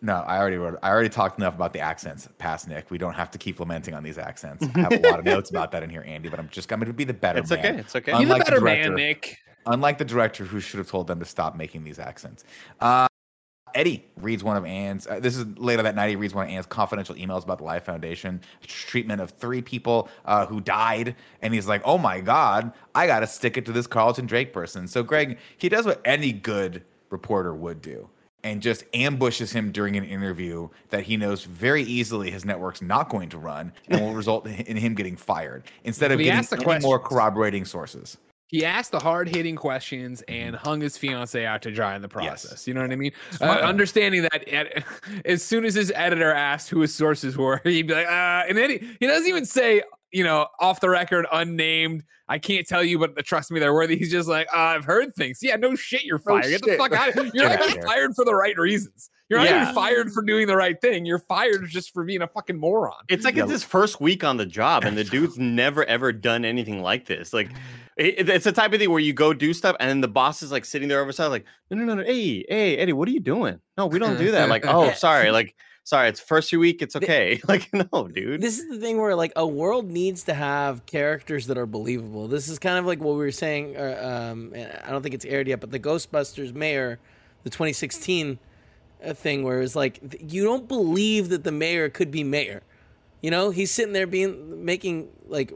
no, I already wrote. I already talked enough about the accents. Past Nick, we don't have to keep lamenting on these accents. I have a lot of notes about that in here, Andy. But I'm just I'm going to be the better. It's man. okay. It's okay. Um, You're the unlike the better director. man, Nick. Unlike the director, who should have told them to stop making these accents. Uh, Eddie reads one of Anne's. Uh, this is later that night. He reads one of Anne's confidential emails about the Life Foundation treatment of three people uh, who died, and he's like, "Oh my God, I got to stick it to this Carlton Drake person." So Greg, he does what any good reporter would do, and just ambushes him during an interview that he knows very easily his network's not going to run, and will result in him getting fired instead of he getting any more corroborating sources. He asked the hard hitting questions and hung his fiance out to dry in the Yes. process. You know what I mean? Uh, understanding that ed- as soon as his editor asked who his sources were, he'd be like, uh, and then he, he doesn't even say, you know, off the record, unnamed. I can't tell you, but trust me, they're worthy. He's just like, uh, I've heard things. Yeah, no shit, you're No fired. Get the fuck out of here. You're Get not even fired for the right reasons. You're not Yeah. even fired for doing the right thing. You're fired just for being a fucking moron. It's like Yeah. it's his first week on the job, and the dude's never ever done anything like this. Like, it, it's the type of thing where you go do stuff, and then the boss is like sitting there overside, like, no, no, no, no, hey, hey, Eddie, what are you doing? No, we don't do that. Like, oh, sorry, like, sorry, it's first week, it's okay. Like, no, dude. This is the thing where like a world needs to have characters that are believable. This is kind of like what we were saying. Uh, um, I don't think it's aired yet, but the Ghostbusters mayor, the 2016 uh, thing, where it's like you don't believe that the mayor could be mayor. You know, he's sitting there being making like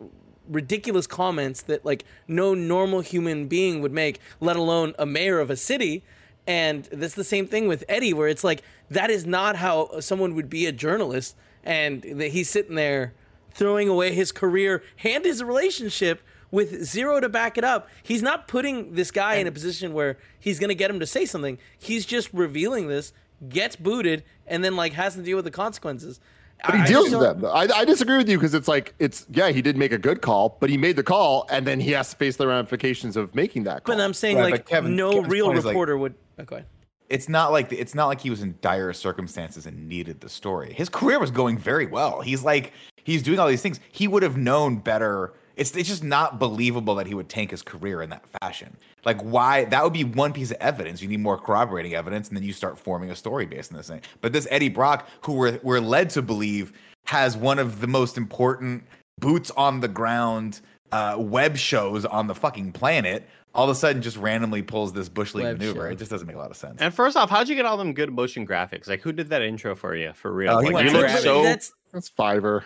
ridiculous comments that like no normal human being would make, let alone a mayor of a city. And that's the same thing with Eddie, where it's like that is not how someone would be a journalist, and that he's sitting there throwing away his career and his relationship with zero to back it up. He's not putting this guy in a position where he's going to get him to say something. He's just revealing this, gets booted, and then like has to deal with the consequences. But he I- I deals just with them. I, I disagree with you because it's like it's yeah he did make a good call, but he made the call and then he has to face the ramifications of making that call. But I'm saying Right, like Kevin- no Kevin's real point is, like- reporter would. Oh, go ahead. it's not like it's not like he was in dire circumstances and needed the story. His career was going very well. He's like he's doing all these things. He would have known better. It's it's just not believable that he would tank his career in that fashion. Like why that would be one piece of evidence. You need more corroborating evidence, and then you start forming a story based on this thing. But this Eddie Brock, who we're we're led to believe has one of the most important boots on the ground uh, web shows on the fucking planet, all of a sudden just randomly pulls this bush league Web maneuver. show. It just doesn't make a lot of sense. And first off, how'd you get all them good motion graphics? Like, who did that intro for you? For real? Oh, like, you look so. that's That's Fiverr.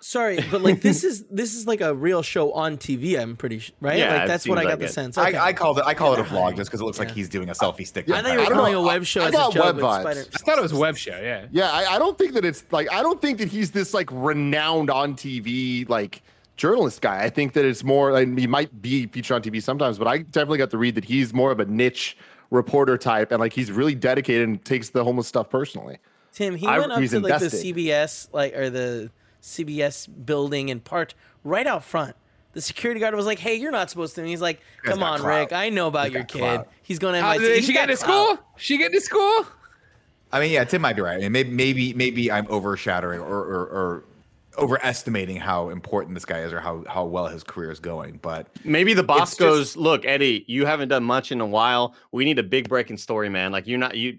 Sorry, but like this is this is like a real show on TV. I'm pretty sure, right? Yeah, like that's what I got like the it. sense. Okay. I, I called it. I call it a vlog just because it looks like he's doing a selfie stick. I thought you were I calling know. a web show I as a got joke web vibes. Spider. I thought it was a web show. Yeah. Yeah, I, I don't think that it's like I don't think that he's this like renowned on TV like journalist guy. I think that it's more. Like, he might be featured on TV sometimes, but I definitely got to read that he's more of a niche reporter type, and like he's really dedicated and takes the homeless stuff personally. Tim, he I- went up he's to like invested. the CBS like or the CBS building and parked right out front. The security guard was like, "Hey, you're not supposed to." And he's like, "Come got on, clout. Rick. I know about He's your kid. clout. He's going to MIT. did she get to school? She get to school? I mean, yeah, Tim might be right. I mean, maybe maybe maybe I'm overshadowing or, or, or overestimating how important this guy is or how how well his career is going. But Maybe the boss It's just- goes, "Look, Eddie, you haven't done much in a while. We need a big breaking story, man. Like you're not you,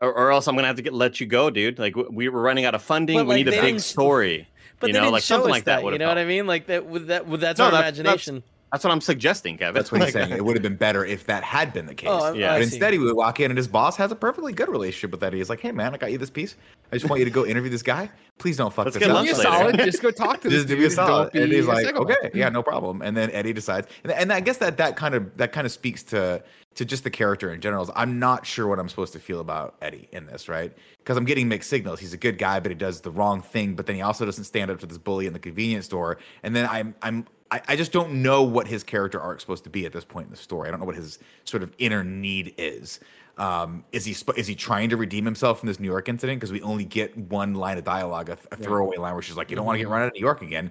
or, or else I'm gonna have to get let you go, dude. Like we, we were running out of funding. But, we like, need a big didn't- story. But you know, like something like that. You know what I mean? Like that. With that. With that's No, our that's- imagination. That's what I'm suggesting, Kevin. that's what he's saying. It would have been better if that had been the case. Oh, Yeah. But instead, he would walk in and his boss has a perfectly good relationship with Eddie. He's like, "Hey, man, I got you this piece. I just want you to go interview this guy. Please don't fuck Let's this get up." lunch Be a later. solid. Just go talk to this just to dude. be a solid. don't And he's like, psychopath. okay, yeah, no problem. And then Eddie decides, and, and I guess that that kind of that kind of speaks to to just the character in general. I'm not sure what I'm supposed to feel about Eddie in this, right? Because I'm getting mixed signals. He's a good guy, but he does the wrong thing. But then he also doesn't stand up to this bully in the convenience store. And then I'm I'm I, I just don't know what his character arc's supposed to be at this point in the story. I don't know what his sort of inner need is. Um, is he is he trying to redeem himself from this New York incident? Because we only get one line of dialogue, a, a throwaway line where she's like, "You don't want to get run out of New York again."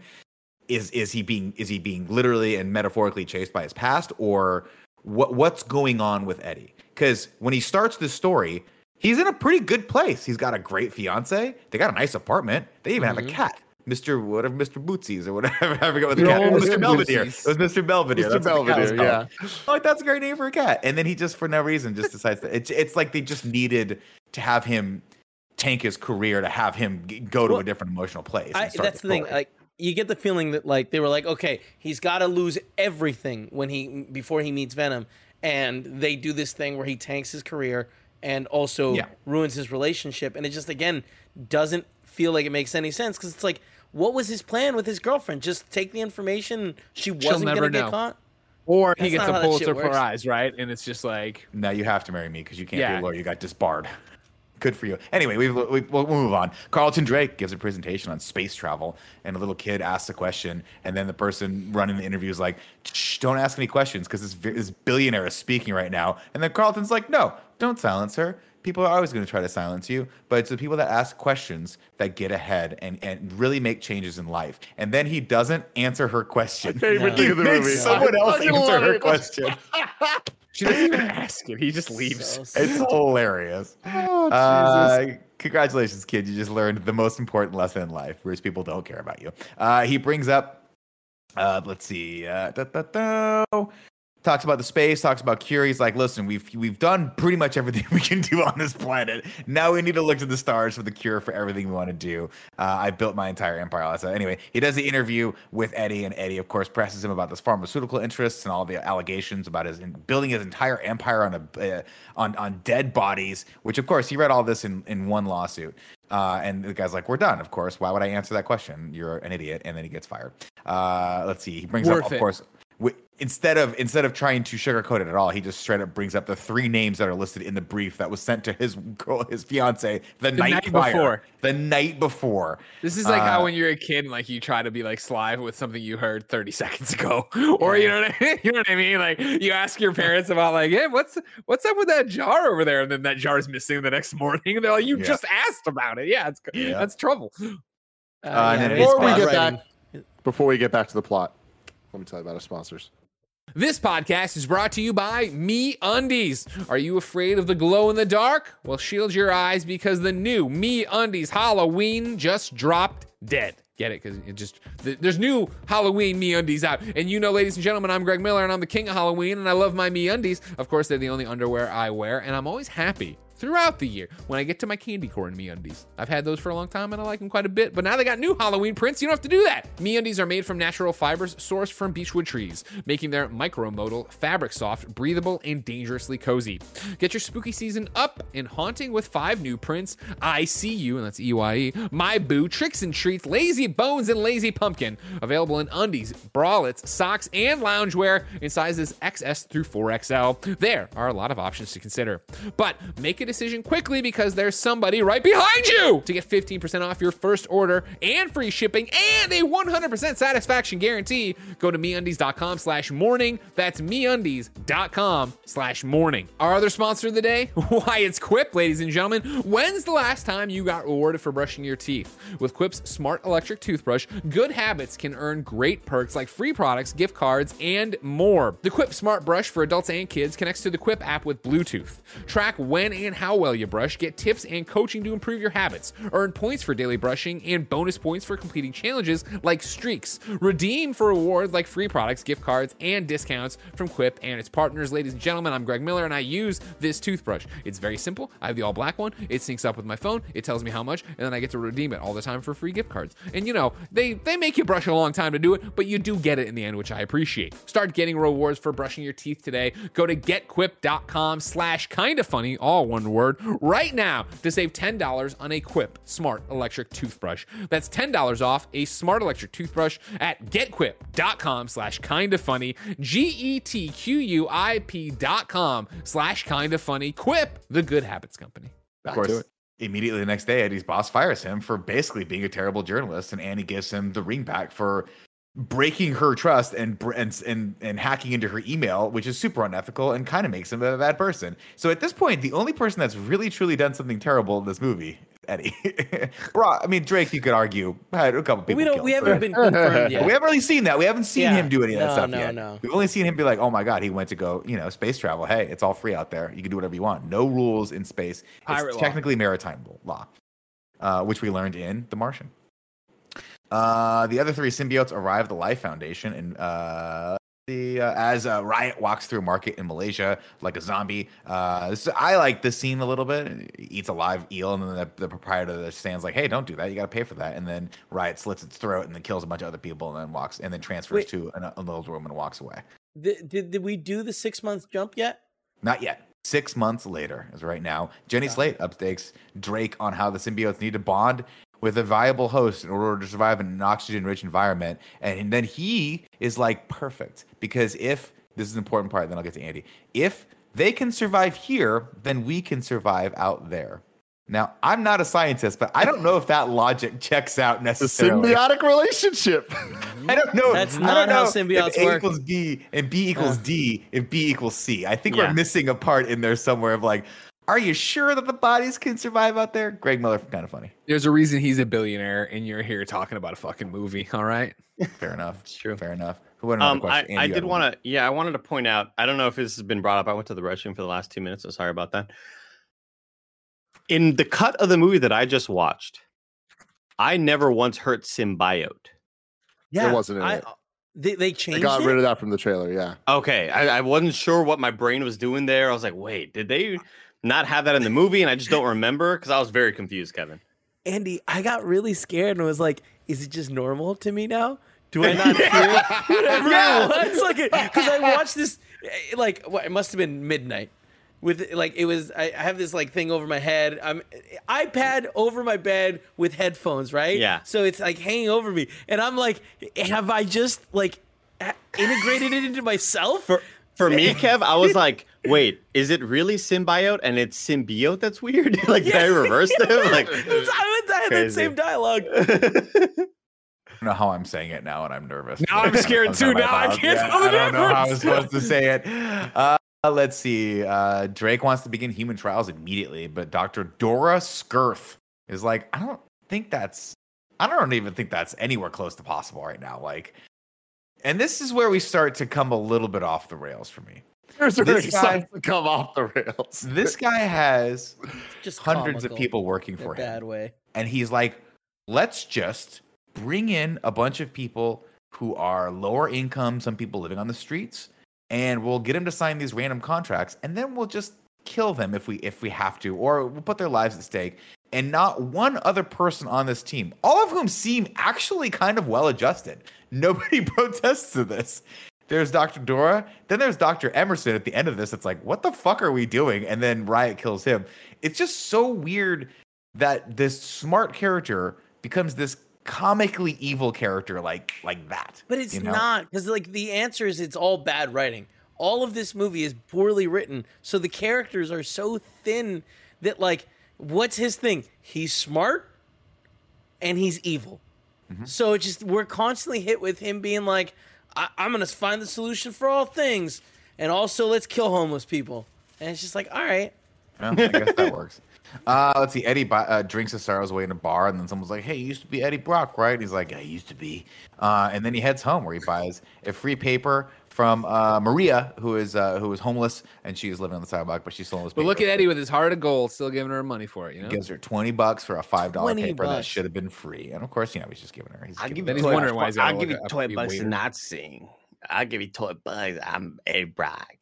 Is is he being is he being literally and metaphorically chased by his past, or what what's going on with Eddie? Because when he starts this story, he's in a pretty good place. He's got a great fiance. They got a nice apartment. They even have a cat. Mr. whatever, Mr. Bootsies or whatever. I forget what the No, cat was. Mr. Mr. Belvedere. Bootsies. It was Mr. Belvedere. Mr. That's what the cat was Belvedere, yeah. Oh, that's a great name for a cat. And then he just, for no reason, just decides that it's, it's like they just needed to have him tank his career to have him go to Well, a different emotional place. I, that's the thing. Like you get the feeling that like they were like, okay, he's got to lose everything when he before he meets Venom, and they do this thing where he tanks his career and also Yeah. ruins his relationship, and it just again doesn't feel like it makes any sense because it's like, what was his plan with his girlfriend? Just take the information. She wasn't gonna get caught. Or he gets a how that shit Pulitzer. Prize, right? And it's just like, now you have to marry me because you can't be a lawyer. You got disbarred. Good for you. Anyway, we, we, we'll move on. Carlton Drake gives a presentation on space travel, and a little kid asks a question, and then the person running the interview is like, Shh, "Don't ask any questions because this, this billionaire is speaking right now." And then Carlton's like, "No, don't silence her. People are always going to try to silence you, but it's the people that ask questions that get ahead and, and really make changes in life." And then he doesn't answer her question. Favorite He thing of the movie. someone I else fucking answer her it. question. she doesn't even ask it. He just leaves. So It's hilarious. Oh, Uh, congratulations, kid. You just learned the most important lesson in life, whereas people don't care about you. Uh, he brings up, uh, let's see, uh, da, da, da. Talks about the space, talks about Cure. He's like, listen, we've we've done pretty much everything we can do on this planet. Now we need to look to the stars for the cure for everything we want to do. Uh, I built my entire empire. So anyway, he does the interview with Eddie, and Eddie, of course, presses him about this pharmaceutical interests and all the allegations about his in, building his entire empire on a uh, on on dead bodies. Which, of course, he read all this in in one lawsuit. Uh, and the guy's like, "We're done." Of course. Why would I answer that question? You're an idiot. And then he gets fired. Uh, let's see. He brings Worth up, of it. course, instead of instead of trying to sugarcoat it at all, he just straight up brings up the three names that are listed in the brief that was sent to his girl, his fiance, the, night, night prior, before. the night before. This is like how Uh, when you're a kid, like you try to be like sly with something you heard 30 seconds ago, or you know what I mean? You know what I mean? Like you ask your parents about like, hey, what's what's up with that jar over there? And then that jar is missing the next morning. And they're like, you Yeah. just asked about it. Yeah, it's Yeah. that's trouble. Uh, and then it it's is Before we get back, before we get back to the plot, let me tell you about our sponsors. This podcast is brought to you by MeUndies. Are you afraid of the glow in the dark? Well, shield your eyes because the new MeUndies Halloween just dropped dead. Get it? Because it just th- there's new Halloween MeUndies out, and you know, ladies and gentlemen, I'm Greg Miller, and I'm the king of Halloween, and I love my MeUndies. Of course, they're the only underwear I wear, and I'm always happy throughout the year when I get to my candy corn MeUndies. I've had those for a long time, and I like them quite a bit. But now they got new Halloween prints. You don't have to do that. MeUndies are made from natural fibers sourced from beechwood trees, making their micromodal fabric soft, breathable, and dangerously cozy. Get your spooky season up and haunting with five new prints: I See You, and that's E Y E, My Boo, Tricks and Treats, Lazy Bones, and Lazy Pumpkin. Available in undies, bralettes, socks, and loungewear in sizes XS through 4XL. There are a lot of options to consider. But make a decision quickly because there's somebody right behind you to get 15% off your first order and free shipping and a 100% satisfaction guarantee. Go to meundies.com slash morning. That's meundies.com slash morning. Our other sponsor of the day? Why, it's Quip, ladies and gentlemen. When's the last time you got rewarded for brushing your teeth? With Quip's smart electric toothbrush, good habits can earn great perks like free products, gift cards, and more. The Quip Smart Brush for adults and kids connects to the Quip app with Bluetooth. Track when and how well you brush, get tips and coaching to improve your habits, earn points for daily brushing, and bonus points for completing challenges like streaks. Redeem for rewards like free products, gift cards, and discounts from Quip and its partners. Ladies and gentlemen, I'm Greg Miller and I use this toothbrush. It's very simple. I have the all black one. It syncs up with my phone. It tells me how much, and then I get to redeem it all the time for free gift cards. And you know, they they make you brush a long time to do it, but you do get it in the end, which I appreciate. Start getting rewards for brushing your teeth today. Go to getquip.com slash kinda funny, all one word, right now to save $10 on a Quip smart electric toothbrush. That's $10 off a smart electric toothbrush at getquip.com slash kinda funny, G-E-T-Q-U-I-P dot com slash kinda funny. Quip, the good habits company. Of course, immediately the next day, Eddie's boss fires him for basically being a terrible journalist, and Annie gives him the ring back for breaking her trust and and and, and hacking into her email, which is super unethical and kind of makes him a bad person. So at this point, the only person that's really truly done something terrible in this movie, Eddie. Bro, I mean Drake, you could argue had a couple people. we don't. killed, We haven't been confirmed yet. we haven't really seen that. We haven't seen Yeah. him do any of that No, stuff no, yet. no. We've only seen him be like, "Oh my god, he went to go, you know, space travel. Hey, it's all free out there. You can do whatever you want. No rules in space. Pirate it's law. technically maritime law, uh, which we learned in The Martian." Uh, the other three symbiotes arrive at the Life Foundation, and uh, the uh, as uh, Riot walks through a market in Malaysia like a zombie. Uh, this, I like this scene a little bit. He eats a live eel, and then the, the proprietor of the stands like, "Hey, don't do that. You got to pay for that." And then Riot slits its throat and then kills a bunch of other people, and then walks and then transfers Wait. to an, an old room and walks away. Did, did, did we do the six month jump yet? Not yet. Six months later, as right now, Jenny Slate updates Drake on how the symbiotes need to bond with a viable host in order to survive in an oxygen-rich environment, and then he is like perfect because if this is an important part, then I'll get to Andy. If they can survive here, then we can survive out there. Now, I'm not a scientist, but I don't know if that logic checks out The necessarily. symbiotic relationship. I don't know. That's I don't not how know symbiotes if A work. equals B and B equals D if B equals C. I think Yeah. we're missing a part in there somewhere of like, are you sure that the bodies can survive out there? Greg Miller, kind of funny. There's a reason he's a billionaire, and you're here talking about a fucking movie. All right. Fair enough. It's true. Fair enough. Who had another Um, I, question? Andy, I you did want to, yeah, I wanted to point out. I don't know if this has been brought up. I went to the restroom for the last two minutes, so sorry about that. In the cut of the movie that I just watched, I never once heard symbiote. Yeah, It wasn't in I, it. They they I changed got it. rid of that from the trailer. Yeah. Okay, I, I wasn't sure what my brain was doing there. I was like, wait, did they not have that in the movie? And I just don't remember because I was very confused, Kevin. Andy, I got really scared and was like, "Is it just normal to me now? Do I not hear whatever Yeah. it was?" Like, because I watched this, eh, like, what, it must have been midnight. With like, it was. I, I have this like thing over my head. I'm iPad over my bed with headphones, right? Yeah. So it's like hanging over me, and I'm like, have I just like integrated it into myself? For for me, Kev, I was like, wait, is it really symbiote and it's symbiote that's weird? like, did I reverse them? Like, I, was, I had that same dialogue. I don't know how I'm saying it now, and I'm nervous. Now I'm scared too. Now I can't Yeah, tell the I don't know how I'm supposed to say it. Uh, let's see. Uh, Drake wants to begin human trials immediately, but Dr. Dora Skirth is like, I don't think that's. I don't even think that's anywhere close to possible right now. Like, and this is where we start to come a little bit off the rails for me. Here's where This guy- to come off the rails. This guy has Just hundreds of people working for him. bad way. and he's like, let's just bring in a bunch of people who are lower income, some people living on the streets, and we'll get them to sign these random contracts, and then we'll just kill them if we if we have to, or we'll put their lives at stake. And not one other person on this team, all of whom seem actually kind of well adjusted. Nobody protests to this. There's Dr. Dora, then there's Dr. Emerson at the end of this. It's like, what the fuck are we doing? And then Riot kills him. It's just so weird that this smart character becomes this comically evil character like like that. But it's you know? not because like the answer is it's all bad writing. All of this movie is poorly written, so the characters are so thin that like, what's his thing? He's smart, and he's evil. Mm-hmm. So it's just we're constantly hit with him being like, I- "I'm gonna find the solution for all things," and also let's kill homeless people. And it's just like, all right, Yeah, I guess that works. Uh, let's see. Eddie uh, drinks a sorrows away in a bar, and then someone's like, "Hey, you used to be Eddie Brock, right?" And he's like, "I used to be." Uh, and then he heads home where he buys a free paper from uh, Maria, who is uh, who is homeless, and she is living on the sidewalk, but she's still in this. But look at Eddie with his heart of gold, still giving her money for it. You know. Gives her twenty bucks for a five dollar 20 paper that should have been free, and of course, you know, he's just giving her. He's I'll giving give Then you he's 20 wondering why he's I'll give you 20 bucks weird. to not sing. I'll give you 20 bucks. I'm a Brock.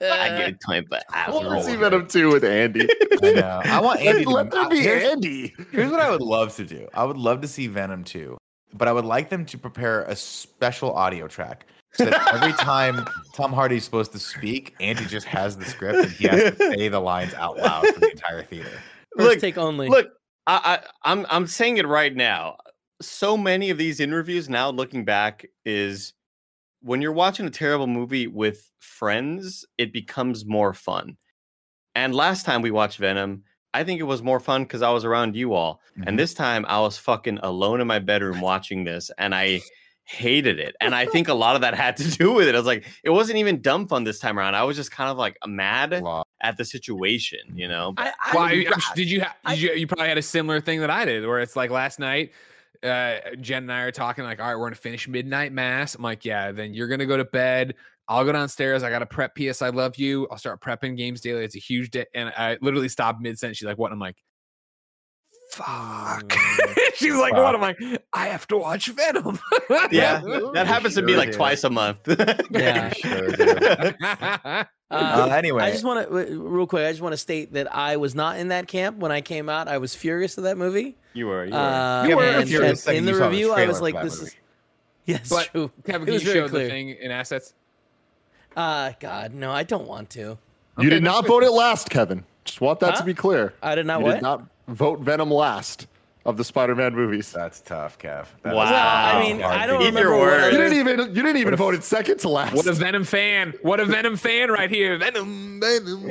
I give you 20 bucks. I I'm want to see Venom 2 with Andy. I know. I want Andy. to Let there be here's- Andy. Here's what I would love to do. I would love to see Venom 2, but I would like them to prepare a special audio track so that every time Tom Hardy's supposed to speak, Andy just has the script and he has to say the lines out loud for the entire theater. first Look, take only. Look, I, I, I'm I'm saying it right now. So many of these interviews now, looking back, is when you're watching a terrible movie with friends, it becomes more fun. And last time we watched Venom, I think it was more fun because I was around you all. Mhm. And this time I was fucking alone in my bedroom watching this, and I hated it. And I think a lot of that had to do with it. I was like, it wasn't even dumb fun this time around. I was just kind of like mad Law. at the situation, you know. I, I, Well, I- did you, ha- I- did you? You probably had a similar thing that I did, where it's like last night. Uh, Jen and I are talking like, all right, we're gonna finish midnight mass. I'm like, yeah, then you're gonna go to bed. I'll go downstairs. I got to prep PS I Love You. I'll start prepping games daily. It's a huge day. And I literally stopped mid sentence. She's like, what? I'm like, fuck. She's like, what? I'm I? I have to watch Venom. Yeah, that happens to me like do. twice a month. Yeah. Sure do. uh, Uh, anyway, I just want to real quick. I just want to state that I was not in that camp when I came out. I was furious of that movie. you were, you were. Uh, You were and, furious and in the you the review, I was like, "This movie. is yes, But true." Kevin, can you was very show the clear. thing in assets? Uh, God, no, I don't want to. You Okay, did not good. vote it last, Kevin. Just want that Huh? to be clear. I did not you what? did not vote Venom last of the Spider-Man movies. that's tough, Kev. That is Wow. well, I mean, I don't do. Eat your remember. what words. You didn't even you didn't even vote it second to last. What a Venom fan! What a Venom fan right here! Venom, Venom.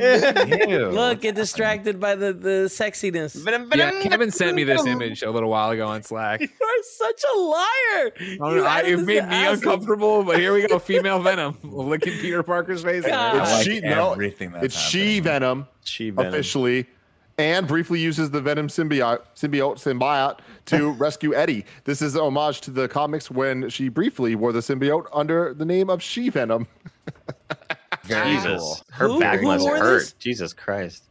Look, get distracted by the the sexiness. Yeah, Kevin sent me this image a little while ago on Slack. You are such a liar. Oh, You no, I, it made me uncomfortable, but here we go. Female Venom licking Peter Parker's face. God. It's I like she no, everything that's it's she. Venom She Venom. officially, and briefly uses the Venom symbiote symbiote symbiote to rescue Eddie. This is a homage to the comics when she briefly wore the symbiote under the name of She Venom. Jesus, cool. her Who- back who must hurt. this? Jesus Christ.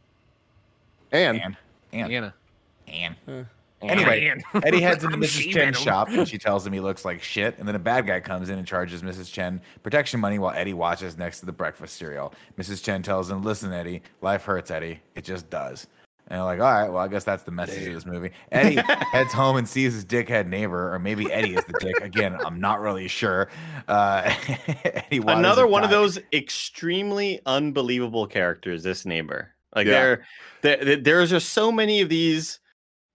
And And and Anna. and Anyway, Man. Eddie heads into I'm Mrs. she Chen's Venom. shop and she tells him he looks like shit. And then a bad guy comes in and charges Mrs. Chen protection money while Eddie watches next to the breakfast cereal. Mrs. Chen tells him, Listen, Eddie, life hurts, Eddie. It just does. And they're like, All right, well, I guess that's the message of this movie. Eddie heads home and sees his dickhead neighbor, or maybe Eddie is the dick. Again, I'm not really sure. Uh, Eddie Another one of those extremely unbelievable characters. This neighbor, like Yeah. there, there, there- there's just so many of these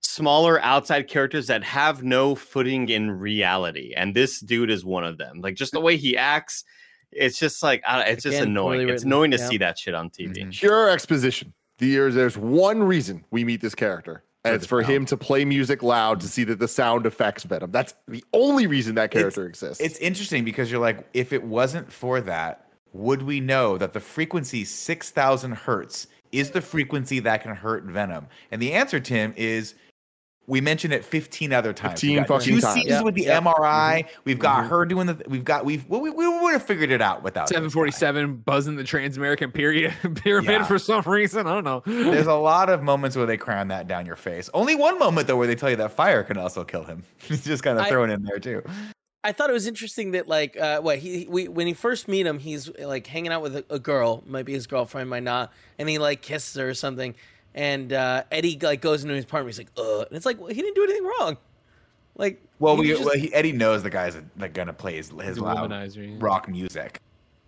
smaller outside characters that have no footing in reality, and this dude is one of them. Like just the way he acts, it's just like I don't- it's just Again, annoying. poorly It's annoying to yeah. see that shit on TV. Mhm. Pure exposition. There's, there's one reason we meet this character, and For it's for him to play music loud to see that the sound affects Venom. That's the only reason that character exists. It's interesting because you're like, if it wasn't for that, would we know that the frequency 6,000 hertz is the frequency that can hurt Venom? And the answer, Tim, is we mentioned it 15 other times. 15 fucking two times. seasons Yeah, with the yeah. MRI. We've got Mhm. her doing the. We've got we've well, we we would have figured it out without this guy. 747 buzzing the Transamerica period pyramid Yeah. for some reason. I don't know. There's a lot of moments where they cram that down your face. Only one moment though where they tell you that fire can also kill him. He's just kind of I- thrown in there too. I thought it was interesting that like uh what he we when you first meet him he's like hanging out with a, a girl might be his girlfriend might not and he like kisses her or something and uh Eddie like goes into his apartment he's like uh and it's like well, he didn't do anything wrong like Well, we, just- well he, Eddie knows the guy's like gonna play his, his loud yeah. rock music,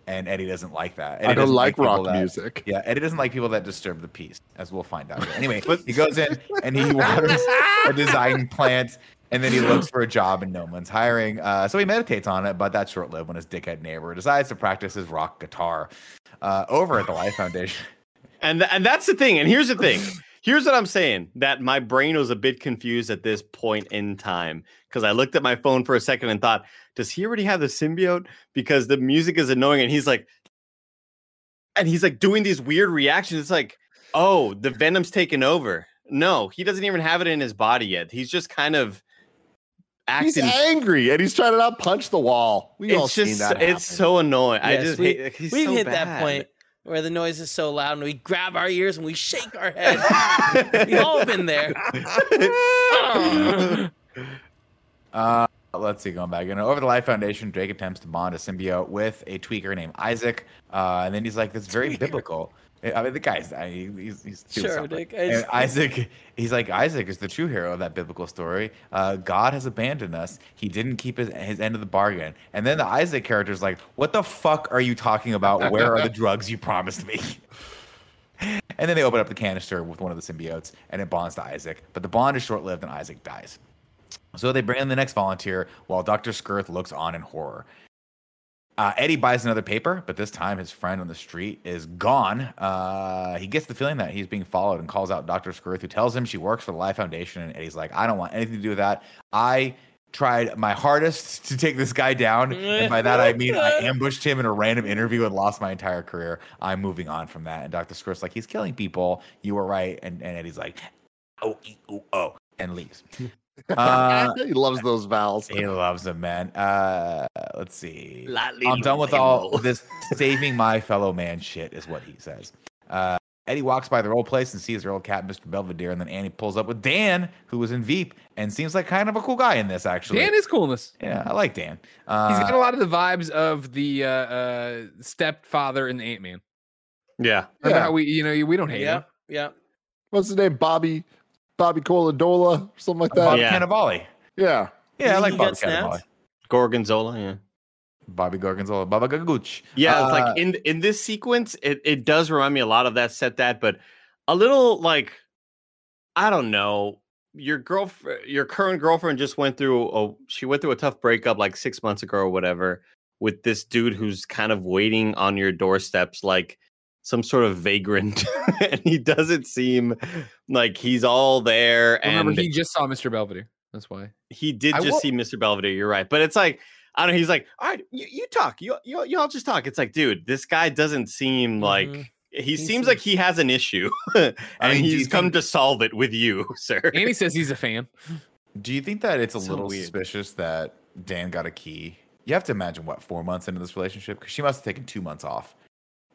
and Eddie doesn't like that. Eddie I don't doesn't like rock that- music. Yeah, Eddie doesn't like people that disturb the peace, as we'll find out. Anyway, he goes in and he waters a design plant, and then he looks for a job, and no one's hiring. Uh, so he meditates on it, but that's short lived when his dickhead neighbor decides to practice his rock guitar uh, over at the Life Foundation. And th- and that's the thing. And here's the thing. Here's what I'm saying. That my brain was a bit confused at this point in time because I looked at my phone for a second and thought, does he already have the symbiote? Because the music is annoying, and he's like, and he's like doing these weird reactions. It's like, oh, the venom's taken over. No, he doesn't even have it in his body yet. He's just kind of He's acting. angry and he's trying to not punch the wall. We all It's seen just that. it's so annoying. I just we, hate, he's we've so hit that point where the noise is so loud and we grab our ears and we shake our head we've all been there Uh, let's see, going back. You know, over the Life Foundation, Drake attempts to bond a symbiote with a tweaker named Isaac, uh, and then he's like, "This very biblical." I mean, the guy's I, he's he's doing Sure, something. Dick, And just- Isaac, he's like Isaac is the true hero of that biblical story. Uh, God has abandoned us. He didn't keep his, his end of the bargain. And then the Isaac character is like, "What the fuck are you talking about? Where are the drugs you promised me?" And then they open up the canister with one of the symbiotes, and it bonds to Isaac. But the bond is short lived, and Isaac dies. So they bring in the next volunteer while Dr. Skirth looks on in horror. Uh, Eddie buys another paper, but this time his friend on the street is gone. Uh, he gets the feeling that he's being followed and calls out Dr. Skirth, who tells him she works for the Life Foundation. And Eddie's like, I don't want anything to do with that. I tried my hardest to take this guy down. And by that, I mean I ambushed him in a random interview and lost my entire career. I'm moving on from that. And Dr. Skirth's like, he's killing people. You were right. And, and Eddie's like, oh, e, oh, oh, and leaves. Uh, he loves those vowels. he loves them, man. Uh, let's see. Lightly I'm done with all this saving my fellow man shit, is what he says. Uh, Eddie walks by their old place and sees their old cat, Mr. Belvedere, and then Annie pulls up with Dan, who was in Veep and seems like kind of a cool guy in this, actually. Dan is coolness. yeah, I like Dan. He's got a lot of the vibes of the uh, uh, stepfather in the Ant Man. Yeah. Yeah. how we, you know, we don't hate yeah him. yeah What's his name? Bobby, Bobby Coladola, or something like that. Bobby Yeah. Cannavale. Yeah. Yeah, I like Bobby? Cannavale. Gorgonzola. Yeah. Bobby Gorgonzola. Baba Gaguch. Yeah, it's Uh, like in in this sequence, it, it does remind me a lot of that set that, but a little like I don't know. Your girlfriend, your current girlfriend, just went through a she went through a tough breakup like six months ago or whatever with this dude who's kind of waiting on your doorsteps like some sort of vagrant, and he doesn't seem like he's all there. Remember, and he just saw Mr. Belvedere. That's why. he did I just will- see Mr. Belvedere. You're right, but it's like I don't know. He's like, all right, you, you talk, you, you y'all just talk. It's like, dude, this guy doesn't seem like Mhm. he He seems seems- like he has an issue, and mean, he's come think- to solve it with you, sir. Annie says he's a fan. Do you think that it's a So little weird. suspicious that Dan got a key? You have to imagine what four months into this relationship because she must have taken two months off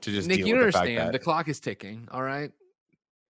to just Nick, deal you with don't the fact understand. that The clock is ticking. All right.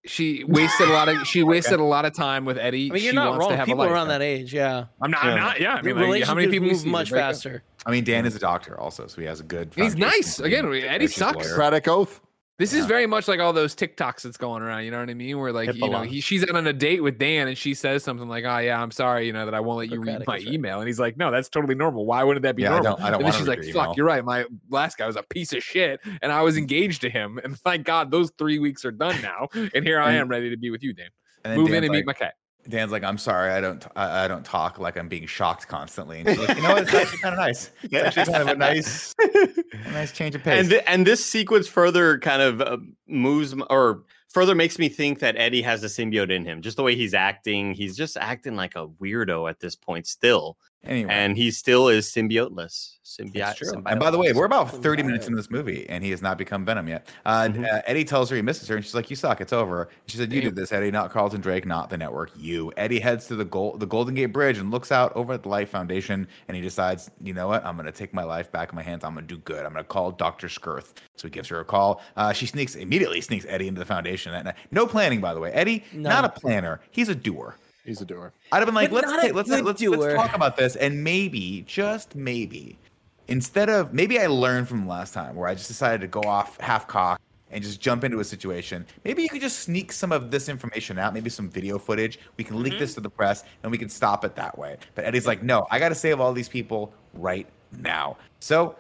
she wasted a lot of she wasted a lot of time with Eddie. I mean, you're she not wants wrong. to have People around that age, yeah. I'm not. I'm not. Yeah. I mean, like, how many relationships people move much break up? faster. I mean, Dan is a doctor also, so he has a good. He's nice. Again, Eddie sucks. lawyer. Socratic oath. This is very much like all those TikToks that's going around. You know what I mean? Where like you know he, she's on a date with Dan and she says something like, "Oh yeah, I'm sorry, you know that I won't let you read my right. email." And he's like, "No, that's totally normal. Why wouldn't that be Yeah, I normal?" don't- I don't and then she's like, "Fuck, email." you're right. My last guy was a piece of shit, and I was engaged to him. And thank God those three weeks are done now. And here I am ready to be with you, Dan. Move in and like, meet my cat." Dan's like, I'm sorry, I don't, I, I don't talk like I'm being shocked constantly. And she's like, you know what? It's actually kind of nice. It's actually kind of a nice, a nice change of pace. and th- and this sequence further kind of uh, moves m- or further makes me think that Eddie has a symbiote in him. Just the way he's acting, he's just acting like a weirdo at this point still, anyway, and he still is symbioteless. Symbiote. That's true. And by the way, we're about 30 minutes in this movie, and he has not become Venom yet. Uh, Mhm. uh, Eddie tells her he misses her, and she's like, "You suck. It's over." She said, "You Damn. did this, Eddie, not Carlton Drake, not the network. You." Eddie heads to the gold, the Golden Gate Bridge, and looks out over at the Life Foundation, and he decides, "You know what? I'm going to take my life back in my hands. I'm going to do good. I'm going to call Doctor Skirth." So he gives her a call. Uh, she sneaks immediately sneaks Eddie into the foundation that night. No planning, by the way. Eddie, not a planner. He's a doer. He's a doer. I'd have been like, But let's take, let's let's, let's talk about this, and maybe, just maybe, instead of maybe I learned from last time where I just decided to go off half cock and just jump into a situation. Maybe you could just sneak some of this information out, maybe some video footage. We can leak this to the press, and we can stop it that way. But Eddie's like, no, I got to save all these people right now. So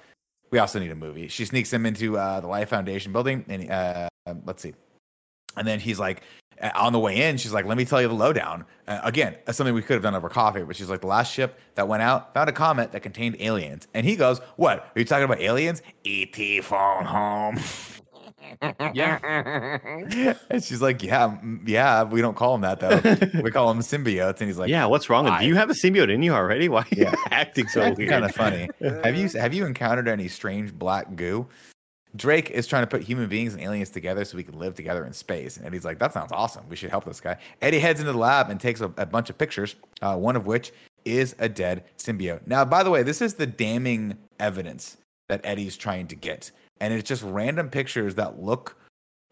we also need a movie. She sneaks him into uh, the Life Foundation building, and uh, um, let's see. And then he's like, on the way in, she's like, let me tell you the lowdown. Uh, again, that's something we could have done over coffee, but she's like, the last ship that went out found a comet that contained aliens. And he goes, what? Are you talking about aliens? E.T. phone home. Yeah. and she's like, yeah, yeah, we don't call him that though. we call him symbiotes. And he's like, yeah, what's wrong? with why? Do you have a symbiote in you already? Why are you Yeah. acting so weird? kind of funny. have you have you encountered any strange black goo? Drake is trying to put human beings and aliens together so we can live together in space. And Eddie's like, that sounds awesome. We should help this guy. Eddie heads into the lab and takes a, a bunch of pictures, uh, one of which is a dead symbiote. Now, by the way, this is the damning evidence that Eddie's trying to get. And it's just random pictures that look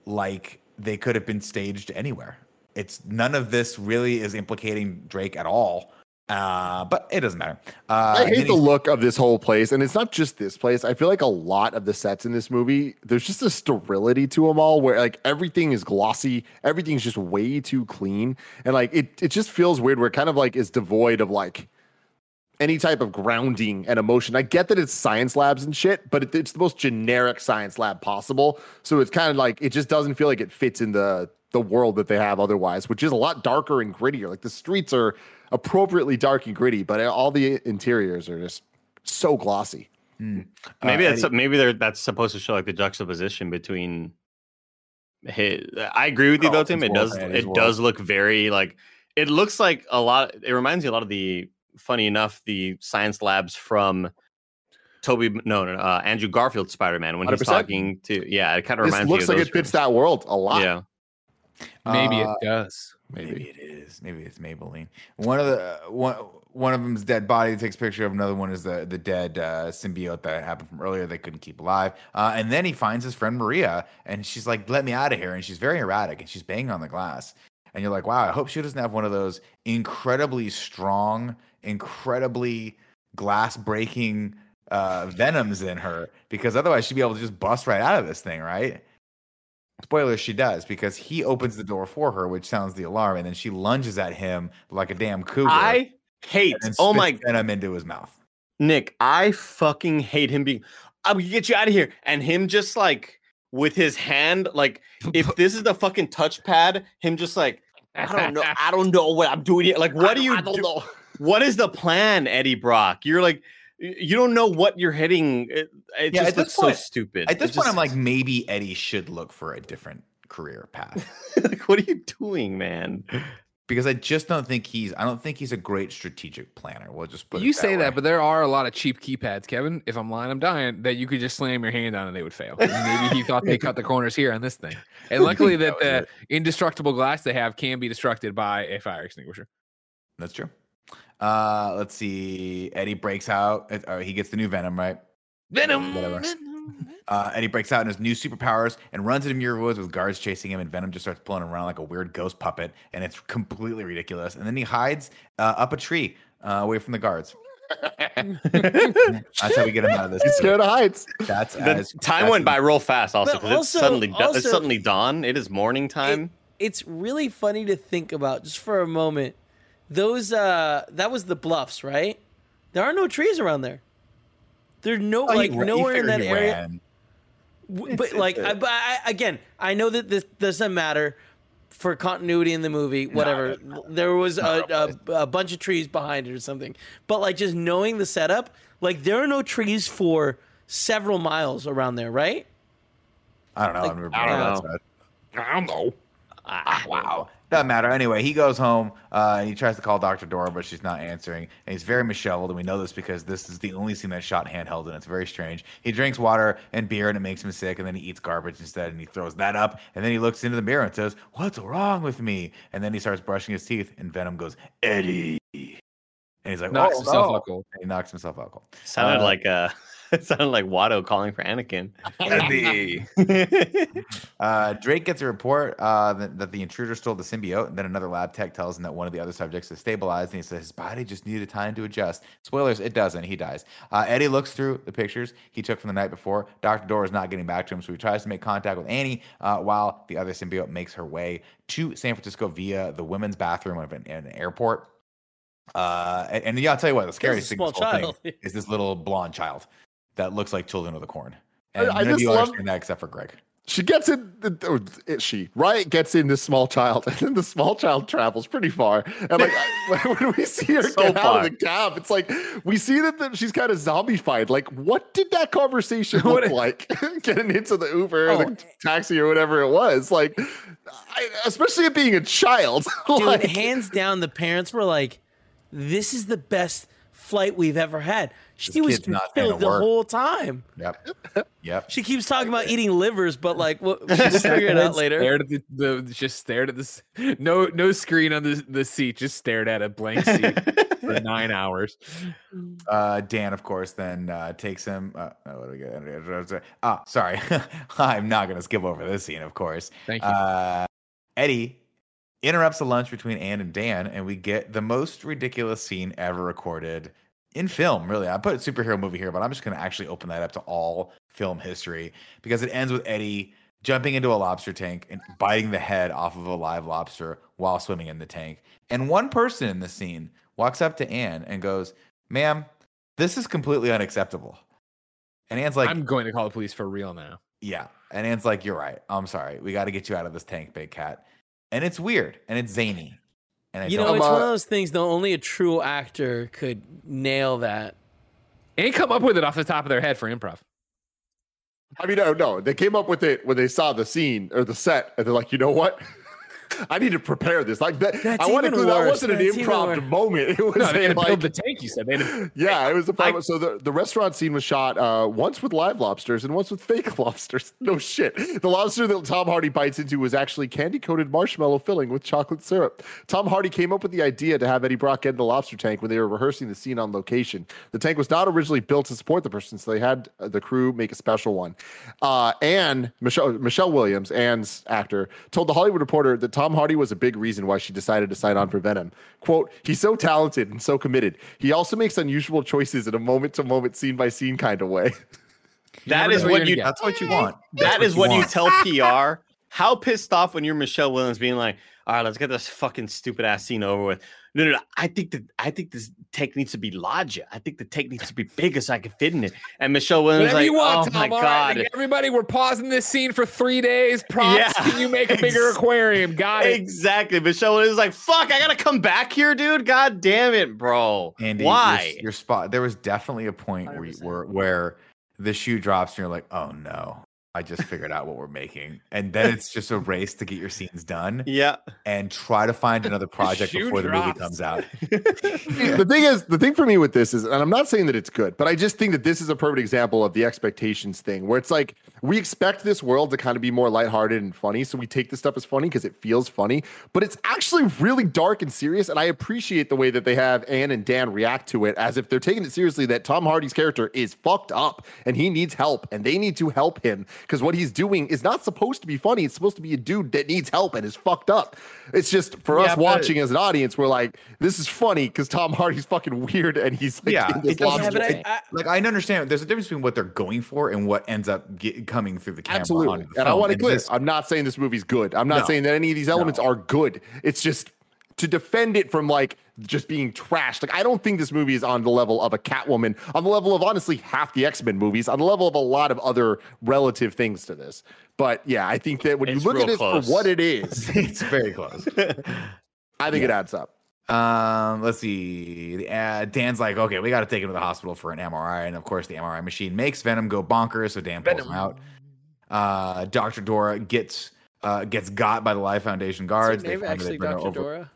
like they could have been staged anywhere. It's none of this really is implicating Drake at all. Uh, but it doesn't matter. Uh, I hate the look of this whole place, and it's not just this place. I feel like a lot of the sets in this movie, there's just a sterility to them all, where like everything is glossy, everything's just way too clean, and like it, it just feels weird. Where it kind of like is devoid of like any type of grounding and emotion. I get that it's science labs and shit, but it, it's the most generic science lab possible. So it's kind of like it just doesn't feel like it fits in the the world that they have otherwise, which is a lot darker and grittier. Like the streets are appropriately dark and gritty, but all the interiors are just so glossy. Hmm. Maybe Uh, that's Eddie- maybe they're, that's supposed to show like the juxtaposition between. His, I agree with you though, Tim. It Carlton's does world it does look very like it looks like a lot. It reminds me a lot of the funny enough the science labs from Toby no no uh, Andrew Garfield Spider Man when he's 100%. talking to yeah it kind of This reminds looks me like of it those fits that world a lot. Yeah, Maybe Uh, it does. Maybe. Maybe. it is. Maybe it's Maybelline. One of the one one of them's dead body takes picture of another one is the the dead uh, symbiote that happened from earlier they couldn't keep alive. Uh, and then he finds his friend Maria and she's like, "Let me out of here!" And she's very erratic and she's banging on the glass. And you're like, "Wow, I hope she doesn't have one of those incredibly strong, incredibly glass breaking uh, venoms in her because otherwise she'd be able to just bust right out of this thing, right?" Spoiler, she does because he opens the door for her, which sounds the alarm, and then she lunges at him like a damn cougar. I hate and oh my venom into his mouth. Nick, I fucking hate him being. I'm gonna get you out of here, and him just like with his hand, like if this is the fucking touchpad, him just like I don't know, I don't know what I'm doing here. Like, what do you? I don't do- know. What is the plan, Eddie Brock? You're like, you don't know what you're hitting. It, eh, it Yeah, just at this looks so stupid. At this It point, I'm like, maybe Eddie should look for a different career path like, what are you doing, man? because I just don't think he's. I don't think he's a great strategic planner. We'll just put. you it say way. that, but there are a lot of cheap keypads, Kevin. If I'm lying, I'm dying. That you could just slam your hand on and they would fail. Maybe he thought they cut the corners here on this thing. And luckily, that That the was indestructible glass they have can be destructed by a fire extinguisher. that's true. Uh, let's see. Eddie breaks out. Uh, he gets the new Venom, right? Venom. Whatever. Uh, Eddie breaks out in his new superpowers and runs into Muir Woods with guards chasing him, and Venom just starts pulling him around like a weird ghost puppet, and it's completely ridiculous. And then he hides uh, up a tree uh, away from the guards. That's how we get him out of this. He's scared of heights. That's The as, time that's went by real fast, also because it's suddenly also- it's suddenly dawn. It is morning time. it's really funny to think about just for a moment. Those uh that was the bluffs, right? There are no trees around there. There's no Oh, like you nowhere in that area. ran. W- It's- but it's like, but I, again, I know that this doesn't matter for continuity in the movie. Whatever. There was a, a, a bunch of trees behind it or something. But like, just knowing the setup, like there are no trees for several miles around there, right? I don't know. Like, I've never I don't on know. that side. I don't know. Ah, Wow. Doesn't matter. Anyway, he goes home uh, and he tries to call Dr. Dora, but she's not answering. And he's very misheveled. And we know this because this is the only scene that's shot handheld and it's very strange. He drinks water and beer and it makes him sick. And then he eats garbage instead and he throws that up. And then he looks into the mirror and says, What's wrong with me? And then he starts brushing his teeth and Venom goes, Eddie. And he's like, Knocks oh, himself no." out cold. And he knocks himself out cold. Sounded Uh, like uh it sounded like Watto calling for Anakin. Eddie. Uh, Drake gets a report uh, that, that the intruder stole the symbiote, and then another lab tech tells him that one of the other subjects is stabilized, and he says his body just needed time to adjust. Spoilers, it doesn't. He dies. Uh, Eddie looks through the pictures he took from the night before. Dr. Dora is not getting back to him, so he tries to make contact with Annie uh, while the other symbiote makes her way to San Francisco via the women's bathroom of an, an airport. Uh, and, and yeah, I'll tell you what, the scariest thing, small this whole thing is this little blonde child that looks like Children of the Corn. I- And I none of just you love- that except for Greg. She gets in, or oh, she, Riot gets in this small child, and then the small child travels pretty far. And like, when we see her So get out of the cab, it's like, we see that the, she's kind of zombified. Like, what did that conversation look a- like? Getting into the Uber or Oh. the taxi or whatever it was. Like, I, especially it being a child. Dude, like, hands down, the parents were like, "This is the best flight we've ever had." She This was kid's not gonna fulfilled the work. whole time. Yep. Yep. She keeps talking about eating livers, but like, what? We'll figure it out later. Stared at the, the just stared at this no no screen on the the seat, just stared at a blank seat for nine hours. Uh, Dan, of course, then uh, takes him. Uh, oh, what do we get? Ah, sorry. I'm not going to skip over this scene, of course. Thank you. Uh, Eddie interrupts the lunch between Anne and Dan, and we get the most ridiculous scene ever recorded in film, really. I put a superhero movie here, but I'm just going to actually open that up to all film history because it ends with Eddie jumping into a lobster tank and biting the head off of a live lobster while swimming in the tank. And one person in the scene walks up to Anne and goes, Ma'am, this is completely unacceptable. And Anne's like, I'm going to call the police for real now. yeah. And Anne's like, You're right. I'm sorry. We got to get you out of this tank, big cat. And it's weird and it's zany. And I You don't know, it's uh, one of those things. Though only a true actor could nail that. And come up with it off the top of their head for improv. I mean, no, no, they came up with it when they saw the scene or the set, and they're like, you know what? I need to prepare this. Like that, That's I want to even that worse. wasn't an That's even improv moment. It was No, they a, had to like, build the tank. You said they had to, Yeah, it was a problem. so the, the restaurant scene was shot uh, once with live lobsters and once with fake lobsters. No shit. The lobster that Tom Hardy bites into was actually candy coated marshmallow filling with chocolate syrup. Tom Hardy came up with the idea to have Eddie Brock get in the lobster tank when they were rehearsing the scene on location. The tank was not originally built to support the person, so they had uh, the crew make a special one. Uh, and Michelle Michelle Williams, Anne's actor, told the Hollywood Reporter that Tom Hardy was a big reason why she decided to sign on for Venom. "Quote: He's so talented and so committed. He also makes unusual choices in a moment to moment, scene by scene kind of way." That never is know what you're That's what you want. that is what you want. tell PR. How pissed off when you're Michelle Williams being like, all right, let's get this fucking stupid ass scene over with. No, no, no. I think that I think this take needs to be larger. I think the take needs to be bigger so I can fit in it. And Michelle Williams Whatever like, you want, oh Tom. my god. like, everybody, we're pausing this scene for three days. Props. Yeah. Can you make a bigger aquarium? Got it. Exactly. Michelle Williams is like, fuck, I gotta come back here, dude. God damn it, bro. Andy, Why? Your, your spot. There was definitely a point 100%. where where the shoe drops and you're like, oh no, I just figured out what we're making. And then it's just a race to get your scenes done Yeah. and try to find another project Shoe before the movie comes out. the thing is, the thing for me with this is, and I'm not saying that it's good, but I just think that this is a perfect example of the expectations thing, where it's like we expect this world to kind of be more lighthearted and funny, so we take this stuff as funny because it feels funny, but it's actually really dark and serious. And I appreciate the way that they have Anne and Dan react to it as if they're taking it seriously. That Tom Hardy's character is fucked up and he needs help, and they need to help him because what he's doing is not supposed to be funny. It's supposed to be a dude that needs help and is fucked up. It's just for Yeah, us watching as an audience, we're like, this is funny because Tom Hardy's fucking weird and he's like, Yeah, in this it doesn't- lobster. Yeah, I, I, Like I understand there's a difference between what they're going for and what ends up get, coming through the camera. Absolutely. onto the And I want to clear. I'm not saying this movie's good. I'm not No. saying that any of these elements No. are good. It's just to defend it from like just being trashed. Like I don't think this movie is on the level of a Catwoman, on the level of honestly half the X-Men movies, on the level of a lot of other relative things to this. But yeah, I think that when It's you look at real it close. for what it is, it's very close. I think it adds up. Um, let's see. Uh, Dan's like, okay, we got to take him to the hospital for an MRI, and of course, the MRI machine makes Venom go bonkers, so Dan pulls him out. Uh, Doctor Dora gets uh gets got by the Life Foundation guards. name find they actually bring her Dr. over- Dora.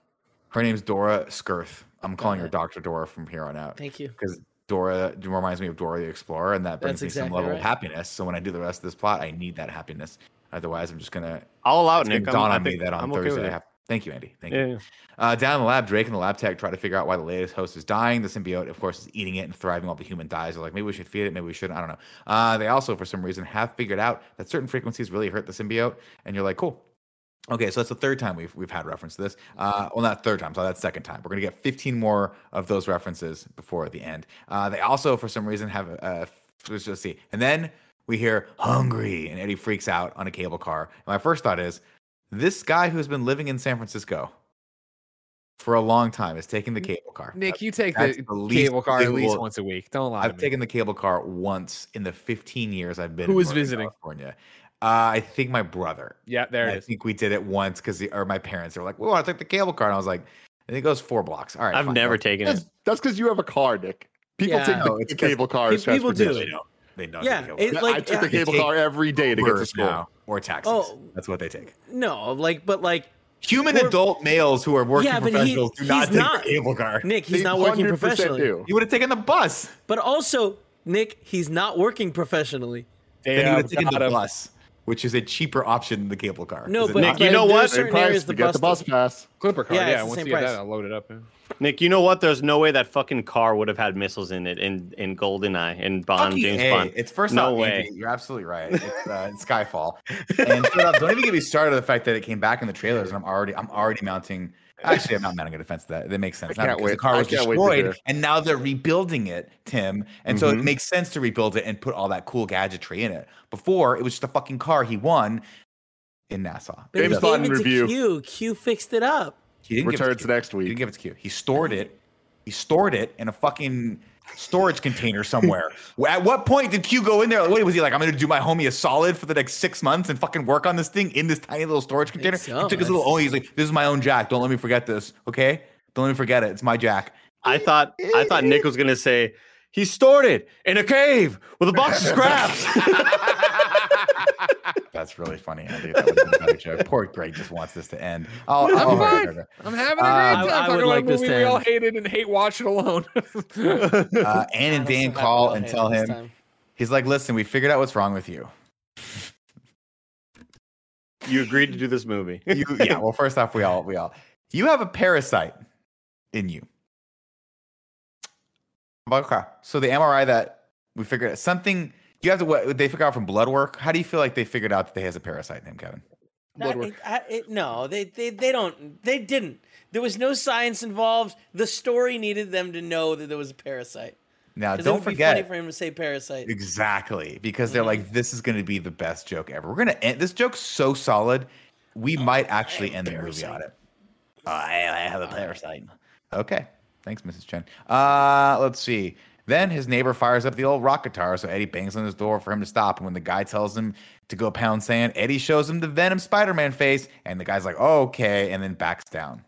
Her name's Dora Skirth. I'm calling her. Doctor Dora from here on out Thank you. because Dora reminds me of Dora the Explorer, and that brings That's me some level right. of happiness. So when I do the rest of this plot, I need that happiness. Otherwise, I'm just gonna all out allow it, it's gonna Nick. I'm- dawn I on me that on I'm okay Thursday. I have- Thank you, Andy. Thank Yeah, you. yeah. Uh, down in the lab, Drake and the lab tech try to figure out why the latest host is dying. The symbiote, of course, is eating it and thriving while the human dies. They're like, maybe we should feed it, maybe we shouldn't. I don't know. Uh, they also, for some reason, have figured out that certain frequencies really hurt the symbiote. And you're like, cool. Okay, so that's the third time we've we've had reference to this. Uh, well, not third time, so that's second time. We're gonna get 15 more of those references before the end. Uh, they also, for some reason, have uh, let's just see, and then we hear hungry, and Eddie freaks out on a cable car. And my first thought is, this guy who's been living in San Francisco for a long time is taking the cable car. Nick, you take the, the cable car at least once a week. Don't lie I've me. taken the cable car once in the 15 years I've been. Who Northern visiting? California. Uh, I think my brother. yeah, there I it is. think we did it once because, or my parents, they were like, "We want to take the cable car," and I was like, "I think it goes four blocks." All right, I've fine, never well, taken That's it. that's because you have a car, Nick. People Yeah. take No, the, it's the 'cause cable car as people do. They transportation. don't. They don't. Yeah, take the it- cable car. I like, took the yeah. cable They car every day to get to Ubers school. now, or taxis. Oh. That's what they take. No, like, but like, Human Or- adult males who are working Yeah, but he- professionals do not he's take not. the cable car. Nick, he's They not working 100% professionally. do. You would have taken the bus. But also, Nick, he's not working professionally. Then you Yeah, would have taken the got him. bus, which is a cheaper option than the cable car. No, but? Nick, you know what? Same certain price areas to the get the bus pass. Clipper car. Yeah, Yeah, once you get price. that, I'll load it up. yeah. Nick, you know what? There's no way that fucking car would have had missiles in it in in GoldenEye and Bond, Fucking James A. Bond. It's first No off, way. Andy, you're absolutely right. It's, uh, it's Skyfall. And third off, don't even get me started on the fact that it came back in the trailers, and I'm already I'm already mounting. Actually, I'm not mounting a defense to that. That makes sense. I Now, can't because The car was can't wait to destroyed, and now they're rebuilding it, Tim. And so it Mhm. makes sense to rebuild it and put all that cool gadgetry in it. Before it was just a fucking car he won in Nassau. But he James gave Bond it to review. Q. Q fixed it up. He didn't give it to Returns Q. next He week. didn't give it to Q. He stored it. He stored it in a fucking storage container somewhere. At what point did Q go in there? Like, wait, was he like, I'm going to do my homie a solid for the next six months and fucking work on this thing in this tiny little storage container? so. He took his little, oh, he's like, this is my own jack. Don't let me forget this. Okay. Don't let me forget it. It's my jack. I thought I thought Nick was gonna say he stored it in a cave with a box of scraps. That's really funny, Andy. That would have been a better joke. Poor Greg just wants this to end. I'll, I'm I'll- fine. I'm having a great Uh, time I- I would like this movie to we all end. hated and hate watching alone. Uh, Ann and Dan call and tell him, time. he's like, listen, we figured out what's wrong with you. you agreed to do this movie. you yeah well first off we all we all you have a parasite in you okay so the mri that we figured out something you have to what they figure out from blood work how do you feel like they figured out that they has a parasite in him kevin Not- Bloodwork. it- I- it- no, they, they they don't. They didn't. There was no science involved. The story needed them to know that there was a parasite. Now, don't would be funny forget for him to say parasite. exactly because they're like this is going to be the best joke ever we're going to end this joke's so solid we might actually end the movie on it Oh, I, I have a parasite. Okay. Thanks, Mrs. Chen. Uh, let's see. Then his neighbor fires up the old rock guitar, so Eddie bangs on his door for him to stop. And when the guy tells him to go pound sand, Eddie shows him the Venom Spider Man face, and the guy's like, oh, okay, and then backs down.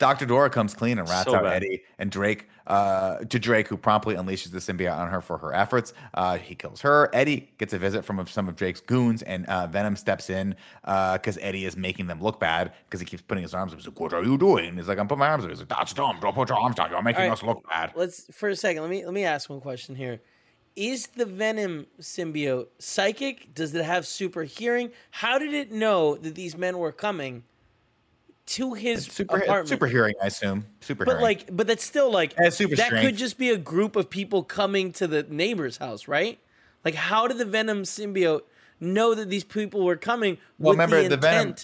Dr. Dora comes clean and rats So out bad. Eddie and Drake uh, to Drake, who promptly unleashes the symbiote on her for her efforts. Uh, he kills her. Eddie gets a visit from some of Drake's goons, and uh, Venom steps in because Eddie is making them look bad because he keeps putting his arms up. He's like, "What are you doing?" He's like, "I'm putting my arms up." He's like, "That's dumb. Don't put your arms down. You're making right. us look bad." Let's for a second. Let me let me ask one question here. Is the Venom symbiote psychic? Does it have super hearing? How did it know that these men were coming to his Super, apartment? super hearing, I assume. Super But hearing. like, but that's still like It has super that could just be a group of people coming to the neighbor's house, right? Like, how did the Venom symbiote know that these people were coming? Well, with remember the, the Venom-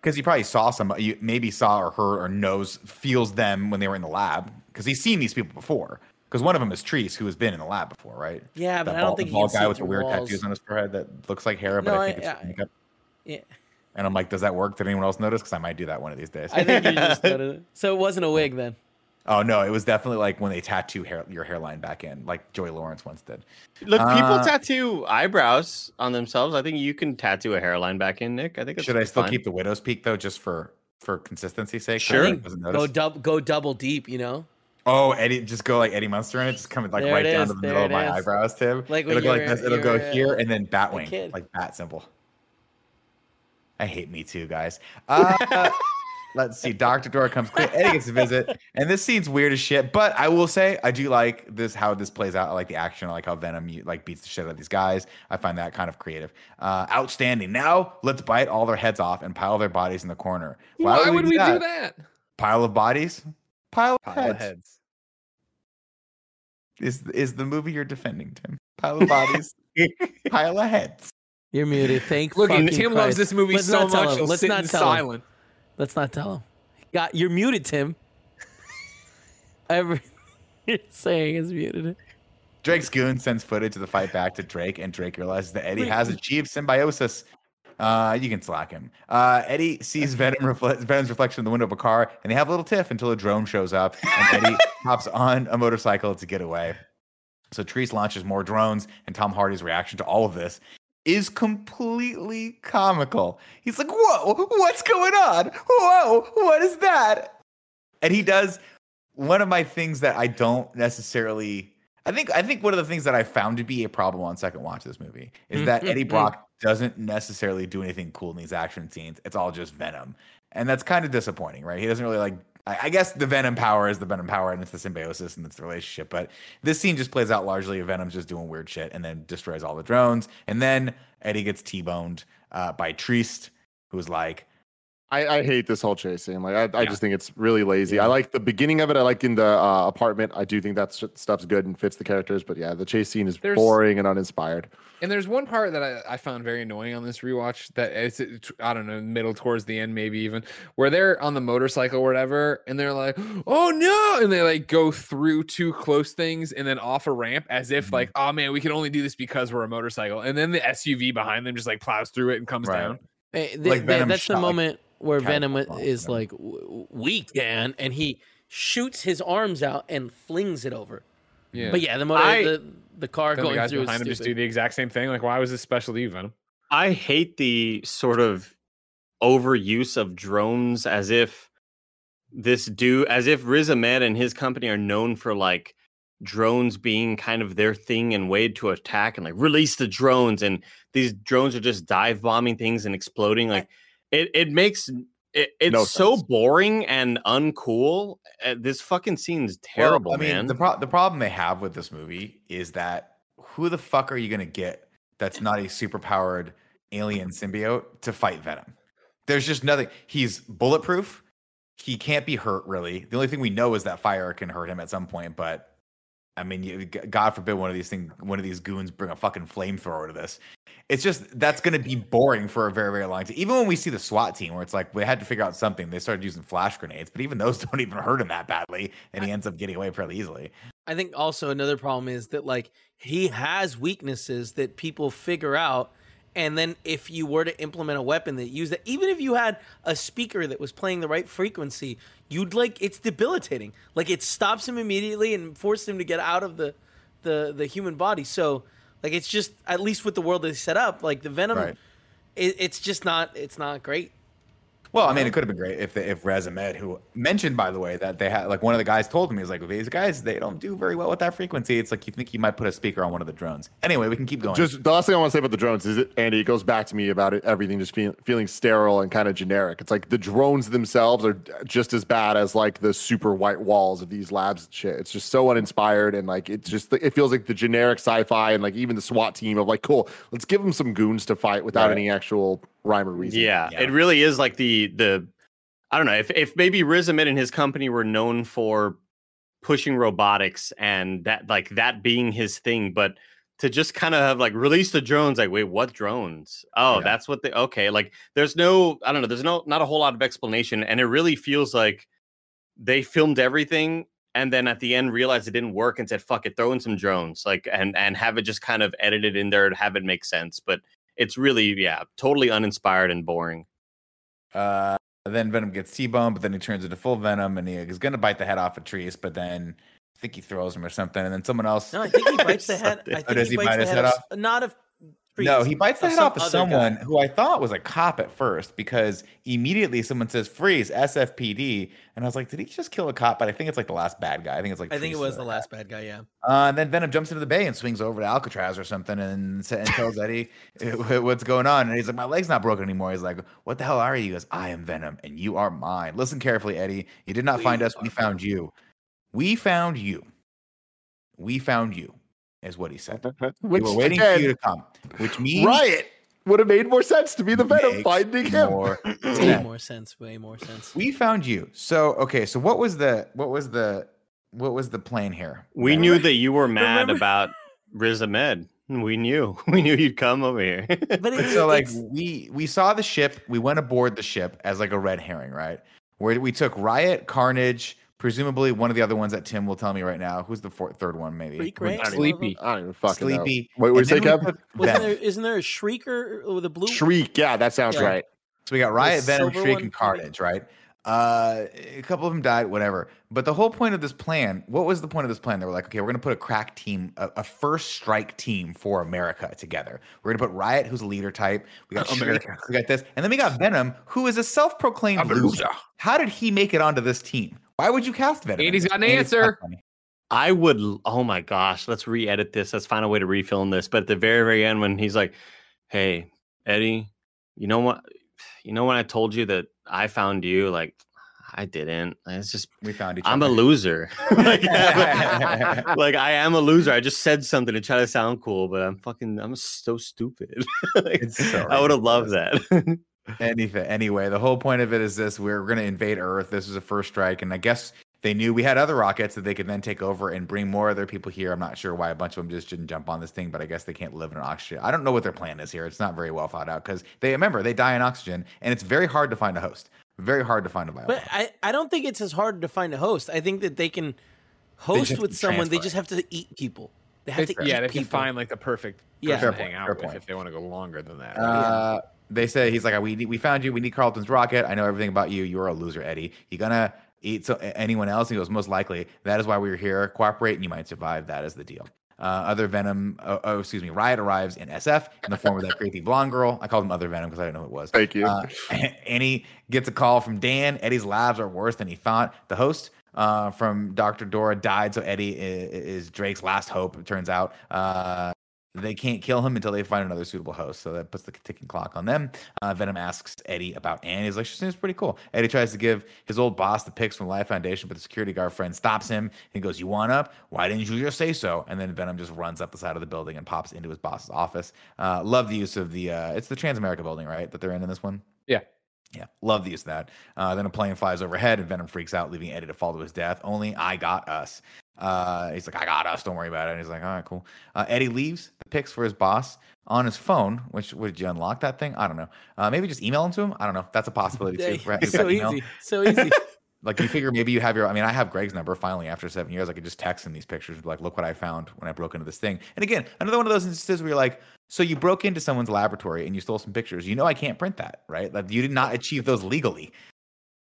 because he probably saw some, you maybe saw or heard or knows, feels them when they were in the lab because he's seen these people before. Because one of them is Treece, who has been in the lab before, right? Yeah, but I don't think the bald guy with the weird walls. tattoos on his forehead that looks like hair, but No, I think I- it's I- makeup. Yeah, And I'm like, does that work? Did anyone else notice? Because I might do that one of these days. I think you just noted it. So it wasn't a wig then. oh no, it was definitely like when they tattoo hair, your hairline back in, like Joey Lawrence once did. Look, people Uh, tattoo eyebrows on themselves. I think you can tattoo a hairline back in, Nick. I think Should I still fine. keep the widow's peak though, just for for consistency's sake? Sure. Go notice? dub, go double deep. You know, Oh, Eddie, just go like Eddie Munster in it, just come like There right down is, to the there middle of my is. eyebrows, Tim. Like It'll go like you're- this. It'll go you're, uh, here and then bat wing, kid. like bat symbol. I hate me too, guys. Uh, let's see. Doctor Dora comes clear. Eddie gets a visit, and this scene's weird as shit. But I will say, I do like this how this plays out. I like the action. I like how Venom like beats the shit out of these guys. I find that kind of creative. Uh, outstanding. Now let's bite all their heads off and pile their bodies in the corner. Why, would we do that? Pile of bodies. Pile of Pile heads of heads. is is the movie you're defending, Tim. Pile of bodies, pile of heads. You're muted. Thank you. Look, fucking Tim Christ. loves this movie Let's so not tell much. him. Let's not in tell him. silent. Let's not tell him. Got you're muted, Tim. Every you're saying is muted. Drake's goon sends footage of the fight back to Drake, and Drake realizes that Eddie has achieved symbiosis. Uh, you can slack him. Uh, Eddie sees Venom refle- Venom's reflection in the window of a car, and they have a little tiff until a drone shows up, and Eddie hops on a motorcycle to get away. So Treece launches more drones, and Tom Hardy's reaction to all of this is completely comical. He's like, "Whoa, what's going on? Whoa, what is that?" And he does one of my things that I don't necessarily. I think I think one of the things that I found to be a problem on second watch of this movie is that Eddie mm-hmm, mm-hmm. Brock doesn't necessarily do anything cool in these action scenes. It's all just Venom, and that's kind of disappointing, right? He doesn't really like. I guess the Venom power is the Venom power, and it's the symbiosis and it's the relationship. But this scene just plays out largely of Venom's just doing weird shit, and then destroys all the drones, and then Eddie gets t-boned uh, by Treece, who's like, I, I hate this whole chase scene. Like, I, I Yeah. just think it's really lazy. I like the beginning of it. I like in the uh, apartment. I do think that stuff's good and fits the characters. But yeah, the chase scene is There's- boring and uninspired. And there's one part that I, I found very annoying on this rewatch that it's, it's I don't know middle towards the end maybe even where they're on the motorcycle or whatever and they're like oh no and they like go through two close things and then off a ramp as if Mhm. like oh man we can only do this because we're a motorcycle and then the SUV behind them just like plows through it and comes Right. down. Hey, th- Like th- Venom that's the shot, like, moment where Venom is you know? like "W- weak, Dan, and he shoots his arms out and flings it over. Yeah. But yeah, the motor, I- the, the car then the going guys through behind him just do the exact same thing. Like why was this special to you, Venom? I hate the sort of overuse of drones as if this dude, as if Riz Ahmed and his company are known for like drones being kind of their thing and way to attack and like release the drones and these drones are just dive bombing things and exploding like it it makes it, it's No so boring and uncool Uh, this fucking scene's terrible Well, I mean, man the pro- the problem they have with this movie is that who the fuck are you gonna get that's not a superpowered alien symbiote to fight Venom? There's just nothing. He's bulletproof. He can't be hurt really. The only thing we know is that fire can hurt him at some point, but I mean, you, God forbid one of these things, one of these goons bring a fucking flamethrower to this. It's just that's going to be boring for a very, very long time. Even when we see the SWAT team, where it's like we had to figure out something, they started using flash grenades, but even those don't even hurt him that badly, and he ends up getting away fairly easily. I think also another problem is that like he has weaknesses that people figure out, and then if you were to implement a weapon that used that, even if you had a speaker that was playing the right frequency, you'd like it's debilitating. Like it stops him immediately and forces him to get out of the the the human body. So like it's just at least with the world they set up, like the venom, Right. it, it's just not it's not great. Well, I mean, it could have been great if if Riz Ahmed, who mentioned by the way that they had like one of the guys told me he's like these guys they don't do very well with that frequency. It's like you think you might put a speaker on one of the drones. Anyway, we can keep going. Just the last thing I want to say about the drones is, it, Andy, it goes back to me about it, everything just feel, feeling sterile and kind of generic. It's like the drones themselves are just as bad as like the super white walls of these labs and shit. It's just so uninspired and like it's just it feels like the generic sci-fi and like even the SWAT team of like, cool, let's give them some goons to fight without Right. any actual rhyme or reason. Yeah, Yeah. it really is like the the I don't know if if maybe Riz Ahmed and his company were known for pushing robotics and that like that being his thing, but to just kind of have like release the drones, like wait, what drones? Oh, Yeah. that's what they okay. Like there's no I don't know, there's no not a whole lot of explanation, and it really feels like they filmed everything and then at the end realized it didn't work and said fuck it throw in some drones like and and have it just kind of edited in there to have it make sense but it's really yeah totally uninspired and boring Uh, then Venom gets T-boned, but then he turns into full Venom, and he is going to bite the head off of Treece, but then I think he throws him or something, and then someone else. No, I think he bites the head. I Oh, think does he he bites bite the his head, head of, off? not of. No, he bites the of head off of other guy. someone who I thought was a cop at first because immediately someone says freeze SFPD, and I was like, did he just kill a cop? But I think it's like the last bad guy. I think it's like I think it was the last bad guy. Yeah. Uh, and then Venom jumps into the bay and swings over to Alcatraz or something and, and tells Eddie what's going on. And he's like, My leg's not broken anymore. He's like, What the hell are you? He goes, I am Venom and you are mine. Listen carefully, Eddie. You did not find us. We found you. We found you. We found you, is what he said. We Which were waiting again, for you to come, which means Riot would have made more sense to be the Venom finding him. more Way sense. more sense. Way more sense. We found you. So okay, so what was the what was the what was the plan here? we Venom? knew that you were mad remember- about riz ahmed we knew we knew you'd come over here But But it, so like we we saw the ship, we went aboard the ship as like a red herring, right? Where we took Riot, Carnage, presumably one of the other ones that Tim will tell me right now. Who's the fourth, third one? Maybe Freak, right? Sleepy. I don't even fucking know. Sleepy. Wait, what did you say, then we Kev? took wasn't there? Isn't there a shrieker with a blue? Shriek. Yeah, that sounds Yeah. right. So we got Riot, Venom, Shriek, and? Carnage, right? Uh, a couple of them died, whatever. But the whole point of this plan, what was the point of this plan? They were like, okay, we're gonna put a crack team, a, a first strike team for America together. We're gonna put Riot, who's a leader type. We got Shriek, America. we got this, and then we got Venom, who is a self-proclaimed a loser. loser. How did he make it onto this team? Why would you cast Venom? in Andy's this? got an Andy's answer. I would. Oh my gosh, let's re-edit this. Let's find a way to refilm this. But at the very, very end, when he's like, "Hey, Eddie, you know what? You know when I told you that I found you? Like, I didn't. It's just We found each I'm a loser. like, like, I am a loser. I just said something to try to sound cool, but I'm fucking. I'm so stupid. Like, It's so I would have loved that. Anything. Anyway, the whole point of it is this: we're going to invade Earth. This is a first strike, and I guess they knew we had other rockets that they could then take over and bring more other people here. I'm not sure why a bunch of them just didn't jump on this thing, but I guess they can't live in an oxygen. I don't know what their plan is here. It's not very well thought out because they remember they die in oxygen, and it's very hard to find a host. Very hard to find a bio. But I, I don't think it's as hard to find a host. I think that they can host have with to someone. They just have to eat people. They have They- to eat yeah, they people. can find like the perfect Yeah. person Fair to hang point, out with point. if they want to go longer than that. Uh, they say he's like, we we found you. We need Carlton's rocket. I know everything about you. You're a loser, Eddie. You gonna eat so anyone else? He goes, most likely. That is why we're here. Cooperate, and you might survive. That is the deal. Uh, other Venom, oh, oh, excuse me, Riot arrives in SF in the form of that creepy blonde girl. I called him Other Venom because I didn't know who it was. Thank you. Uh, Annie gets a call from Dan. Eddie's labs are worse than he thought. The host uh, from Dr. Dora died, so Eddie is, is Drake's last hope, it turns out. Uh, they can't kill him until they find another suitable host. So that puts the ticking clock on them. Uh, Venom asks Eddie about Annie. He's like, she seems pretty cool. Eddie tries to give his old boss the pics from Life Foundation, but the security guard friend stops him. He goes, You want up? Why didn't you just say so? And then Venom just runs up the side of the building and pops into his boss's office. Uh, love the use of the, uh, it's the Transamerica building, right? That they're in in this one? Yeah. Yeah, love the use of that. Uh, then a plane flies overhead, and Venom freaks out, leaving Eddie to fall to his death. Only I got us. Uh, he's like, I got us. Don't worry about it. And he's like, all right, cool. Uh, Eddie leaves the pics for his boss on his phone. Which would you unlock that thing? I don't know. Uh, maybe just email them to him. I don't know. That's a possibility too. Right? so easy. So easy. Like you figure maybe you have your. I mean, I have Greg's number. Finally, after seven years, I could just text him these pictures. and be Like, look what I found when I broke into this thing. And again, another one of those instances where you're like, so you broke into someone's laboratory and you stole some pictures. You know, I can't print that, right? Like you did not achieve those legally.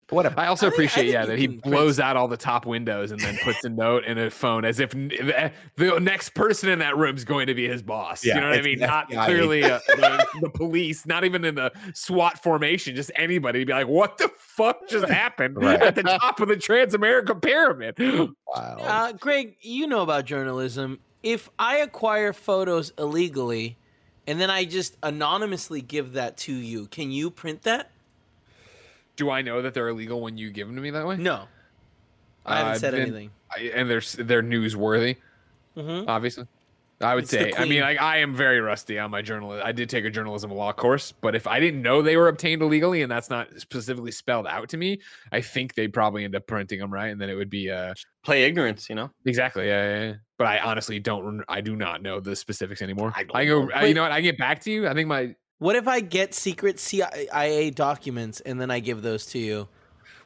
But whatever. I also I think- I appreciate, think yeah, that he can print- blows out all the top windows and then puts a note in a phone as if the, the next person in that room is going to be his boss. Yeah, you know what I mean? an Not FBI. clearly uh, the, the police, not even in the SWAT formation, just anybody to be like, what the fuck just happened Right. at the top of the Transamerica Pyramid? Wow. Uh, Greg, you know about journalism. If I acquire photos illegally and then I just anonymously give that to you, can you print that? Do I know that they're illegal when you give them to me that way? No. I haven't Uh, said anything. I, and they're they're newsworthy, Mhm. obviously. I would It's say. I mean, like, I am very rusty on my journalism. I did take a journalism law course, but if I didn't know they were obtained illegally and that's not specifically spelled out to me, I think they'd probably end up printing them right, and then it would be uh Play ignorance, you know. exactly. Yeah, yeah, yeah. But I honestly don't. I do not know the specifics anymore. I I, go. I, you know what? I get back to you. I think my. What if I get secret CIA documents and then I give those to you?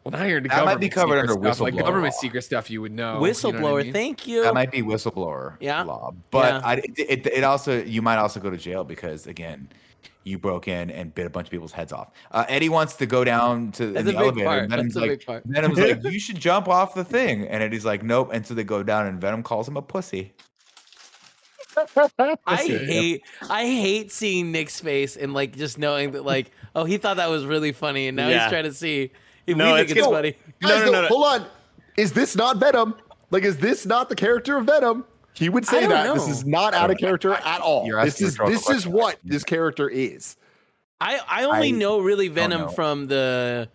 Well, now you're into That might be government covered secret under stuff, like whistleblower government law. secret stuff. You would know. you know I Whistleblower, mean? thank you. That might be whistleblower Yeah. law, but Yeah. I, it, it, it also you might also go to jail because again, you broke in and bit a bunch of people's heads off. Uh, Eddie wants to go down to That's the a big elevator. part. And Venom's That's a like, big part. Venom's like, you should jump off the thing, and Eddie's like, nope. And so they go down, and Venom calls him a pussy. I hate I hate seeing Nick's face and like just knowing that like oh he thought that was really funny and now Yeah. he's trying to see if No, we think it's it's good. funny. No, Guys, no, though, no, no. hold on. Is this not Venom? Like, is this not the character of Venom? He would say don't that. This is not out of character at all. This is this is what this character is. I I only I know really Venom know. from the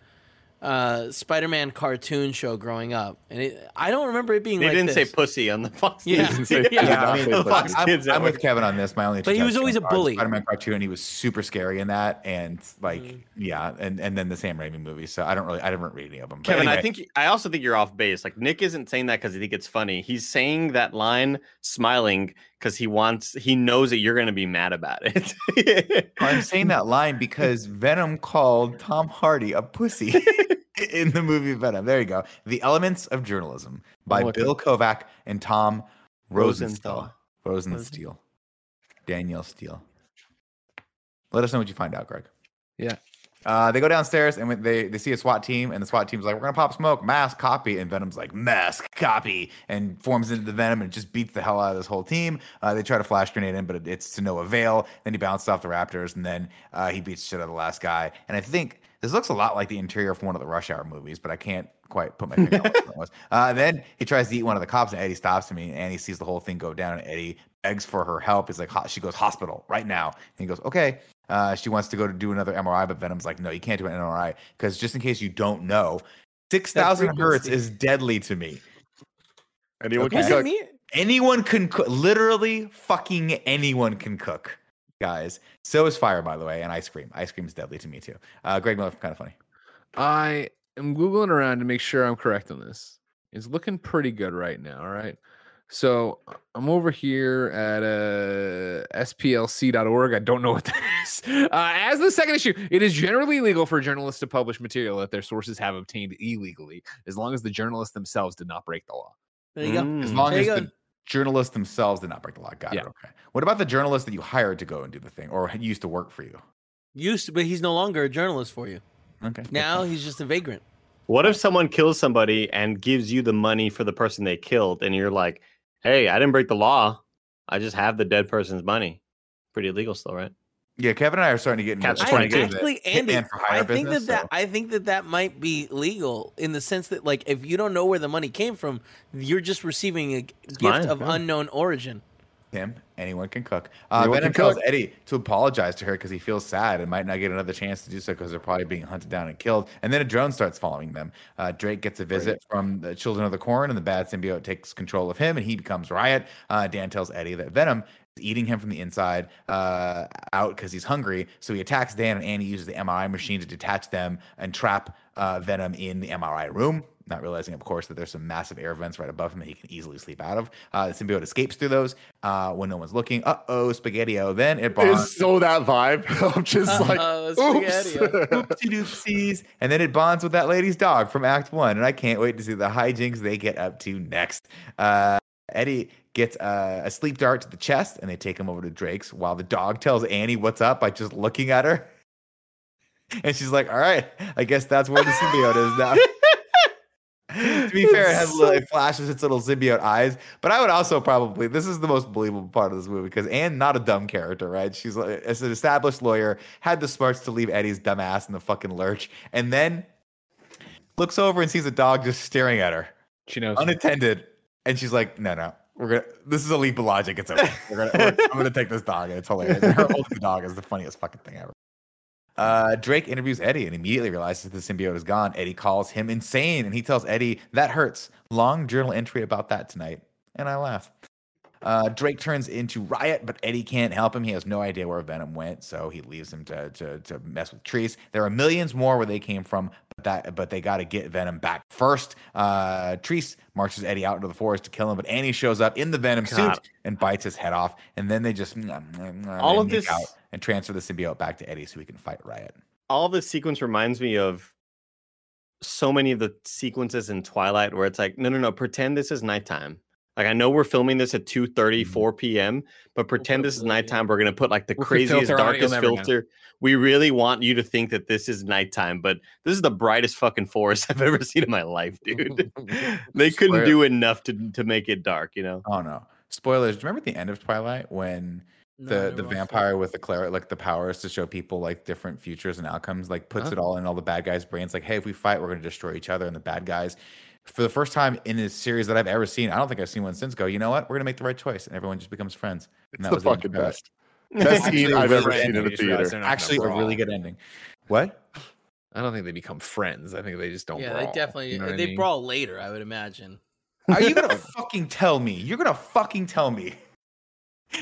uh, Spider-Man cartoon show growing up, and it, I don't remember it being They like didn't say pussy on the Fox. Yeah. News. Yeah. Yeah, I mean, The I'm, Fox I'm- Kids I'm with Kevin on this. My only, But he was always a bully. Spider-Man cartoon. He was super scary in that, and like, yeah, and and then the Sam Raimi movie. So I don't really, I didn't read any of them. But Kevin, I think I also think you're off base. Like Nick isn't saying that because he think it's funny. He's saying that line smiling because he wants he knows that you're gonna be mad about it. I'm saying that line because Venom called Tom Hardy a pussy in the movie Venom. There you go. The Elements of Journalism by look Bill Kovach and Tom Rosenthal. Rosenthal. Rosenstiel. Daniel Steele. Let us know what you find out, Greg. Yeah. Uh, they go downstairs and when they, they see a SWAT team, and the SWAT team's like, We're gonna pop smoke, mask, copy. And Venom's like, Mask, copy, and forms into the Venom and just beats the hell out of this whole team. Uh, they try to flash grenade in, but it- it's to no avail. Then he bounces off the Raptors, and then uh, he beats shit out of the last guy. And I think this looks a lot like the interior from one of the Rush Hour movies, but I can't quite put my finger on what it was. Uh, then he tries to eat one of the cops, and Eddie stops him, and Annie sees the whole thing go down, and Eddie begs for her help. He's like, she goes, hospital right now. And he goes, okay. Uh, she wants to go to do another MRI, but Venom's like, no, you can't do an MRI because just in case you don't know, 6,000 hertz is deadly to me. Anyone Okay. Can cook. me? Anyone can cook. Literally, fucking anyone can cook, guys. So is fire, by the way, and ice cream. Ice cream is deadly to me too. Uh, Greg Miller Kind of Funny. I am googling around to make sure I'm correct on this. It's looking pretty good right now. All right. So I'm over here at uh, splc.org. I don't know what that is. Uh, as the second issue, it is generally legal for journalists to publish material that their sources have obtained illegally, as long as the journalists themselves did not break the law. There you go. Mm. As long There as the go. journalists themselves did not break the law. Got Yeah. it. Okay. What about the journalist that you hired to go and do the thing or used to work for you? Used to, but he's no longer a journalist for you. Okay. Now he's just a vagrant. What if someone kills somebody and gives you the money for the person they killed, and you're like, "Hey, I didn't break the law. I just have the dead person's money." Pretty illegal, still, right? Yeah, Kevin and I are starting to get into Catch the I, 22. it. actually, Andy, Hitman for hire I think business, that, that so- I think that that might be legal in the sense that, like, if you don't know where the money came from, you're just receiving a g- gift mine, of yeah. unknown origin. Tim, anyone can cook. Uh, Anyone Venom tells cook. Eddie to apologize to her because he feels sad and might not get another chance to do so because they're probably being hunted down and killed. And then a drone starts following them. Uh, Drake gets a visit from the Children of the Corn, and the bad symbiote takes control of him, and he becomes Riot. Uh, Dan tells Eddie that Venom is eating him from the inside uh, out because he's hungry. So he attacks Dan, and Annie uses the MRI machine to detach them and trap uh, Venom in the MRI room. Not realizing, of course, that there's some massive air vents right above him that he can easily sleep out of. Uh, the symbiote escapes through those uh, when no one's looking. Uh oh, spaghettio. Then it bonds. Is so that vibe I'm just like Uh-oh, oops. spaghetti-o. Oopsie doopsies. And then it bonds with that lady's dog from Act One. And I can't wait to see the hijinks they get up to next. Uh, Eddie gets uh, a sleep dart to the chest and they take him over to Drake's while the dog tells Annie what's up by just looking at her. and she's like, "All right, I guess that's where the symbiote is now." To be fair, it has little, it flashes its little symbiote eyes. But I would also probably this is the most believable part of this movie because Anne not a dumb character, right? She's like as an established lawyer, had the smarts to leave Eddie's dumb ass in the fucking lurch, and then looks over and sees a dog just staring at her, She knows. unattended, and she's like, "No, no." We're gonna. This is a leap of logic. It's okay. We're gonna. we're- I'm gonna take this dog. and It's hilarious. And Her holding the dog is the funniest fucking thing ever. Uh, Drake interviews Eddie and immediately realizes the symbiote is gone. Eddie calls him insane and he tells Eddie that hurts. Long journal entry about that tonight, and I laugh. Uh, Drake turns into Riot, but Eddie can't help him. He has no idea where Venom went, so he leaves him to to, to mess with Treece. There are millions more where they came from, but that but they got to get Venom back first. Uh, Treece marches Eddie out into the forest to kill him, but Annie shows up in the Venom God. suit and bites his head off, and then they just All of this- out and transfer the symbiote back to Eddie so he can fight Riot. all this sequence reminds me of so many of the sequences in Twilight where it's like, no, no, no, pretend this is nighttime. Like I know we're filming this at 2 Mhm. 4 p.m., but pretend this is nighttime. We're gonna put like the We'll craziest, filter on it, you'll darkest never know. filter. We really want you to think that this is nighttime, but this is the brightest fucking forest I've ever seen in my life, dude. they couldn't Swear. do enough to to make it dark, you know. Oh no! Spoilers. Do you remember at the end of Twilight when No, I the never the watched that. vampire with the claret like the powers to show people like different futures and outcomes like puts Huh? it oh. all in all the bad guys brains like hey if we fight we're going to destroy each other and the bad guys for the first time in this series that i've ever seen i don't think i've seen one since go you know what we're going to make the right choice and everyone just becomes friends and It's that the was the fucking of best. Best Actually, scene a I've really ever seen in a You just realized theater. they're not gonna actually a really good ending what I don't think they become friends. I think they just don't. Yeah, brawl, they definitely you know uh, what I they mean? brawl later. I would imagine. are you going to fucking tell me you're going to fucking tell me that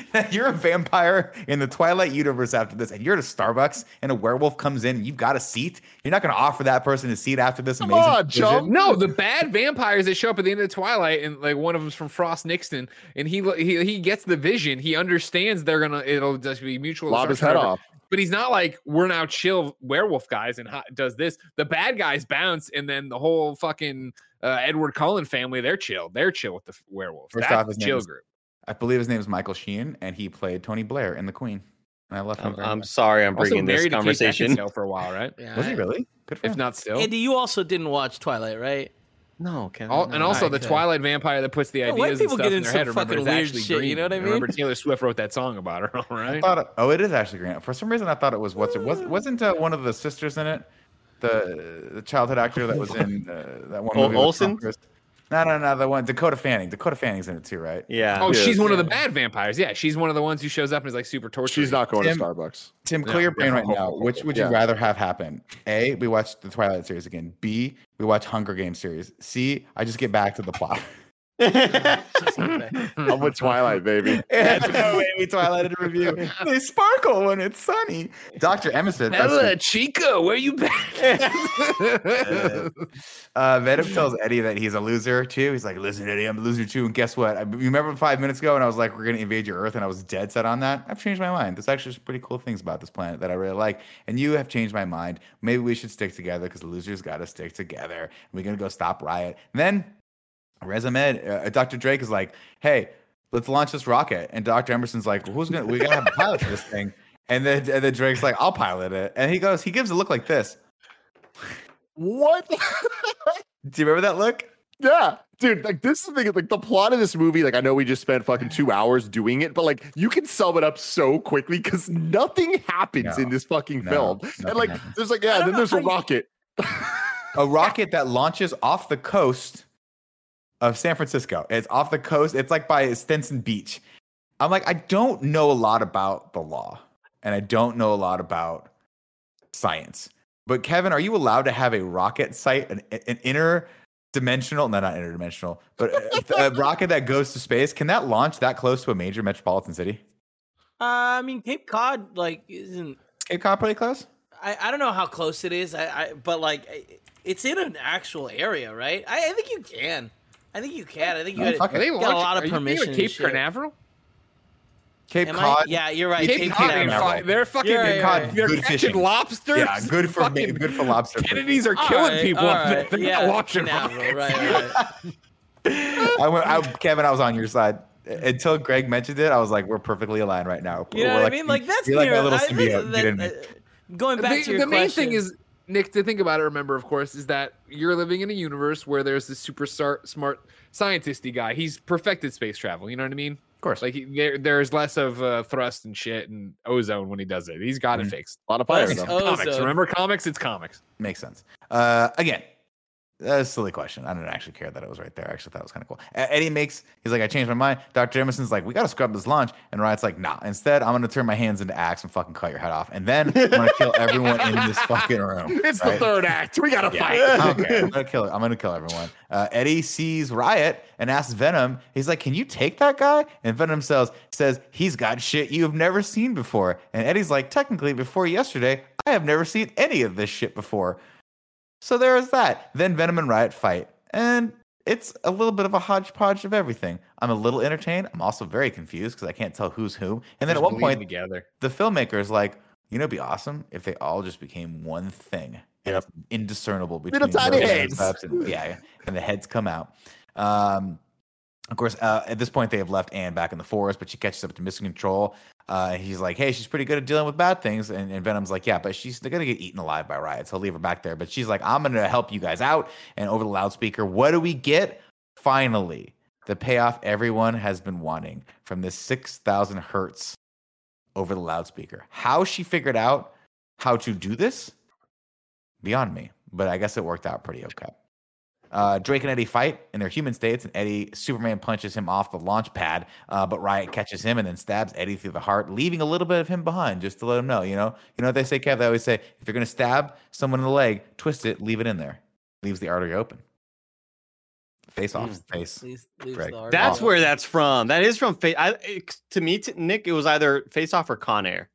you're a vampire in the Twilight universe after this, and you're at a Starbucks, and a werewolf comes in, and you've got a seat. You're not going to offer that person a seat after this Come amazing. on, vision? Chum. No, the bad vampires that show up at the end of Twilight, and like one of them's from Frost Nixon, and he he he gets the vision. He understands they're gonna it'll just be mutual. Lob his head off. But he's not like we're now chill werewolf guys and ho- does this. The bad guys bounce, and then the whole fucking uh, Edward Cullen family they're chill. They're chill with the f- werewolves. First That's off, his the chill is- group. I believe his name is Michael Sheen, and he played Tony Blair in The Queen. And I love him. I'm, I'm sorry, I'm Also bringing this married to conversation. Beckinsale for a while, right? Yeah, Was he really? Good for If him. not still. Andy, you also didn't watch Twilight, right? No, Kevin. All, no. and also the Okay. Twilight vampire that puts the Yeah, ideas white and people stuff get in into their head. some Remember, fucking it's weird actually shit, you know what I mean? Remember mean? Taylor Swift wrote that song about her, all I right? thought, it- oh, it is actually Grant. For some reason, I thought it was what's it was wasn't uh, one of the sisters in it, the the childhood actor that was in uh, that one Ol- movie. with Olsen? Cruise. No, no, no, the one Dakota Fanning. Dakota Fanning's in it too, right? Yeah. Oh, she's one of the bad vampires. Yeah, she's one of the ones who shows up and is like super tortured. She's not going Tim- to Starbucks. Tim, Yeah, clear your brain yeah. right now. Which would you Yeah. rather have happen? A, we watch the Twilight series again. B, we watch Hunger Games series. C, I just get back to the plot. I'm with Twilight, baby. That's no way we Twilight in review. They sparkle when it's sunny. Dr. Emerson. that's Bella. Chica, where you been? Uh, Venom tells Eddie that he's a loser too. He's like, "Listen, Eddie, I'm a loser too." And guess what? I, you remember five minutes ago, and I was like, "We're gonna invade your Earth," and I was dead set on that. I've changed my mind. There's actually some pretty cool things about this planet that I really like, and you have changed my mind. Maybe we should stick together because the losers got to stick together. We're gonna go stop Riot. And then Riz Ahmed, uh, Dr. Drake is like, "Hey, let's launch this rocket." And Dr. Emerson's like, "Who's gonna? We gotta have a pilot for this thing." And then, and then Drake's like, "I'll pilot it." And he goes, he gives a look like this. What? Do you remember that look? yeah, dude. Like this is the thing. Like the plot of this movie. Like I know we just spent fucking two hours doing it, but like you can sum it up so quickly because nothing happens No, in this fucking no, film. And like happens. there's like yeah, then there's a rocket. a rocket that launches off the coast of San Francisco. It's off the coast. It's like by Stinson Beach. I'm like, I don't know a lot about the law, and I don't know a lot about science. But Kevin, are you allowed to have a rocket site, an, an interdimensional, no, not interdimensional, but a, a rocket that goes to space? Can that launch that close to a major metropolitan city? Uh, I mean, Cape Cod like isn't. Cape Cod pretty close. I, I don't know how close it is. I, I but like it's in an actual area, right? I, I think you can. I think you can. I think you had, fuck Are got a lot of are permission. and Cape. Canaveral? Cape Am Cod. I? Yeah, you're right. Cape, Cape, Cod, Canaveral. they're fucking Yeah, Cape yeah, Cod, yeah. they're good catching fishing. lobsters. Yeah, good for fucking good for lobster. Kennedys are All killing right, people. all right, They're yeah, not launching Canaveral, right, right. I went, I, Kevin, I was on your side until Greg mentioned it. I was like, we're perfectly aligned right now. You know We're what I mean? Like that's you're like near, my little I think symbiote. that- Get in me. uh, going back the, to your the main thing is Nick to think about it. Remember, of course, is that you're living in a universe where there's this super star, smart scientisty guy. He's perfected space travel. You know what I mean? Of course. Like he, there, there's less of uh, thrust and shit and ozone when he does it. He's got Mhm. it fixed. A lot of fire. Plus, though. Comics. Remember comics? It's comics. Makes sense. Uh, again, that's a silly question. I didn't actually care that it was right there. I actually thought it was kind of cool. Eddie makes, he's like, I changed my mind. Dr. Emerson's like, we got to scrub this lunch. And Riot's like, nah. Instead, I'm going to turn my hands into axe and fucking cut your head off. And then I'm going to kill everyone in this fucking room. It's right? the third act. We gotta Yeah, fight. Care. I'm gonna kill. I'm gonna kill everyone. Uh, Eddie sees Riot and asks Venom. He's like, "Can you take that guy?" And Venom says, "says he's got shit you have never seen before." And Eddie's like, "Technically, before yesterday, I have never seen any of this shit before." So there is that. Then Venom and Riot fight, and it's a little bit of a hodgepodge of everything. I'm a little entertained. I'm also very confused because I can't tell who's who. And then at one point, together. the filmmaker is like, you know, it'd be awesome if they all just became one thing. Yep. it's indiscernible between Little tiny heads. And, yeah, and the heads come out. Um, of course, uh, at this point, they have left Anne back in the forest, but she catches up to Mission Control. Uh, he's like, "Hey, she's pretty good at dealing with bad things," and, and Venom's like, "Yeah, but she's gonna get eaten alive by riots. He'll leave her back there." But she's like, "I'm gonna help you guys out." And over the loudspeaker, what do we get? Finally, the payoff everyone has been wanting from this six thousand hertz over the loudspeaker. How she figured out how to do this, beyond me. But I guess it worked out pretty okay. Uh, Drake and Eddie fight in their human states, and Eddie Superman punches him off the launch pad. Uh, but Riot catches him and then stabs Eddie through the heart, leaving a little bit of him behind, just to let him know. You know, you know what they say, Kev? They always say, if you're gonna stab someone in the leg, twist it, leave it in there, leaves the artery open. Face off, face. Leaves- leaves the That's open. where that's from. That is from. Fa- I, it- to me, t- Nick, it was either Face Off or Con Air.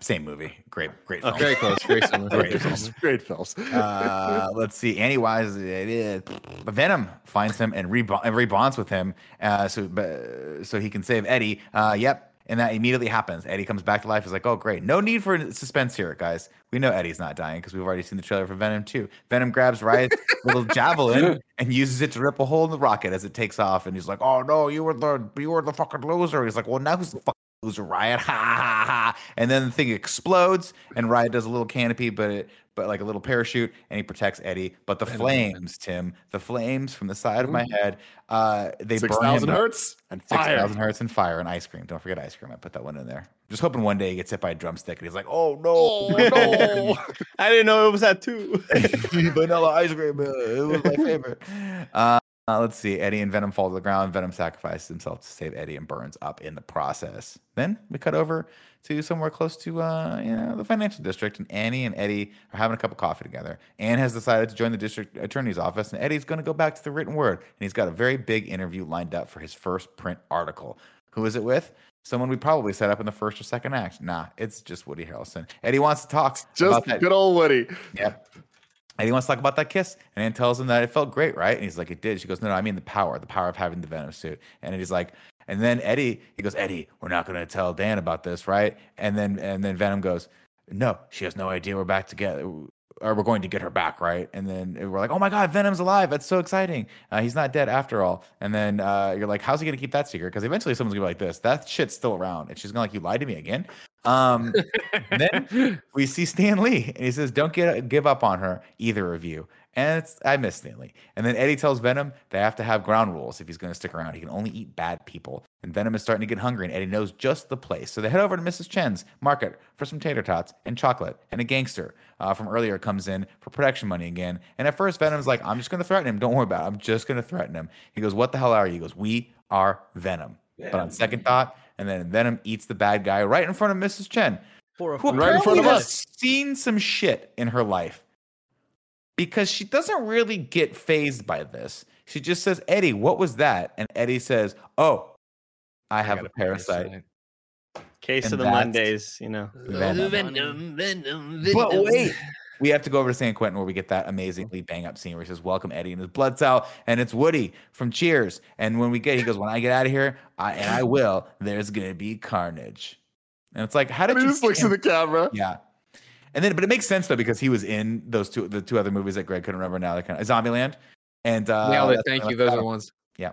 Same movie. Great, great Oh, film. very close. Very similar. Great Very film. Great films. uh, let's see. Annie Wise, it is. But Venom finds him and and rebonds with him, uh, so but, so he can save Eddie. Uh, yep. And that immediately happens. Eddie comes back to life. He's like, "Oh, great! No need for suspense here, guys. We know Eddie's not dying because we've already seen the trailer for Venom 2. Venom grabs Riot's little javelin and uses it to rip a hole in the rocket as it takes off. And he's like, "Oh no, you were the you were the fucking loser." He's like, "Well, now who's the fucking loser, Riot?" Ha ha ha! And then the thing explodes, and Riot does a little canopy, but it but like a little parachute, and he protects Eddie. But the flames, Tim, the flames from the side of my head, uh, they Six burn him thousand up. hertz and Six fire. thousand hertz and fire and ice cream. Don't forget ice cream. I put that one in there. Just hoping one day he gets hit by a drumstick and he's like, "Oh no, no, I didn't know it was that too. vanilla ice cream. uh, It was my favorite." Uh, uh, let's see. Eddie and Venom fall to the ground. Venom sacrifices himself to save Eddie and burns up in the process. Then we cut over to somewhere close to uh, you know the financial district, and Annie and Eddie are having a cup of coffee together. Anne has decided to join the district attorney's office, and Eddie's going to go back to the written word, and he's got a very big interview lined up for his first print article. Who is it with? Someone we probably set up in the first or second act. Nah, it's just Woody Harrelson. Eddie wants to talk Just good old Woody. Yep. And he wants to talk about that kiss. And Anne tells him that it felt great, right? And he's like, it did. She goes, no, no, I mean the power, the power of having the Venom suit. And he's like, and then Eddie, he goes, Eddie, we're not going to tell Dan about this, right? And then, and then Venom goes, no, she has no idea we're back together. Or we're going to get her back, right? And then we're like, oh my God, Venom's alive. That's so exciting. Uh, he's not dead after all. And then uh, you're like, how's he going to keep that secret? Because eventually someone's going to be like this. That shit's still around. And she's going to like, you lied to me again. Um, then we see Stan Lee, and he says, "Don't get give up on her, either of you." And it's, I miss Stan Lee. And then Eddie tells Venom they have to have ground rules if he's going to stick around. He can only eat bad people. And Venom is starting to get hungry, and Eddie knows just the place. So they head over to Mrs. Chen's market for some tater tots and chocolate. And a gangster uh, from earlier comes in for protection money again. And at first, Venom's like, "I'm just going to threaten him. Don't worry about it. I'm just going to threaten him." He goes, "What the hell are you?" He goes, "We are Venom." But on second thought, and then Venom eats the bad guy right in front of Mrs. Chen who Horrifying. Right in front of has us. seen some shit in her life because she doesn't really get phased by this. She just says, Eddie, what was that? And Eddie says, Oh, I have got a a parasite. Case And of the Mondays, you know. Venom. Venom, Venom, But wait, we have to go over to San Quentin where we get that amazingly bang up scene where he says, Welcome, Eddie, and his blood cell. And it's Woody from Cheers. And when we get, he goes, When I get out of here, I, and I will, there's going to be carnage. And it's like, How did And he you just looks at the camera. Yeah. And then, but it makes sense though because he was in those two, the two other movies that Greg couldn't remember now. That kind of Zombieland and uh, Nailed it. Thank you. Those are the ones. Yeah.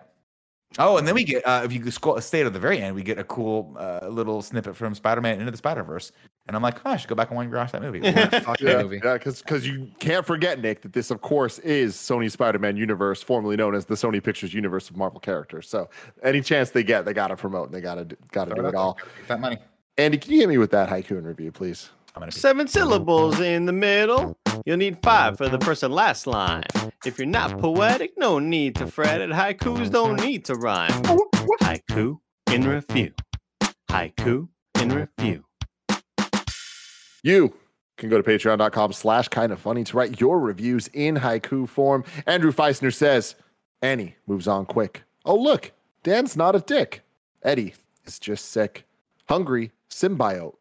Oh, and then we get uh, if you scroll stay at the very end, we get a cool uh, little snippet from Spider-Man into the Spider-Verse, and I'm like, oh, I should go back and watch that movie. Fuck Yeah, movie. yeah, because you can't forget, Nick, that this, of course, is Sony Spider-Man universe, formerly known as the Sony Pictures universe of Marvel characters. So, any chance they get, they got to promote and they got to got to do it all. That money. Andy, can you hit me with that haiku in review, please? I'm gonna be Seven syllables in the middle. You'll need five for the first and last line. If you're not poetic, no need to fret it. Haikus don't need to rhyme. Haiku in review. Haiku in review. You can go to patreon.com slash kind of funny to write your reviews in haiku form. Andrew Feisner says, Annie moves on quick. Oh, look, Dan's not a dick. Eddie is just sick. Hungry symbiote.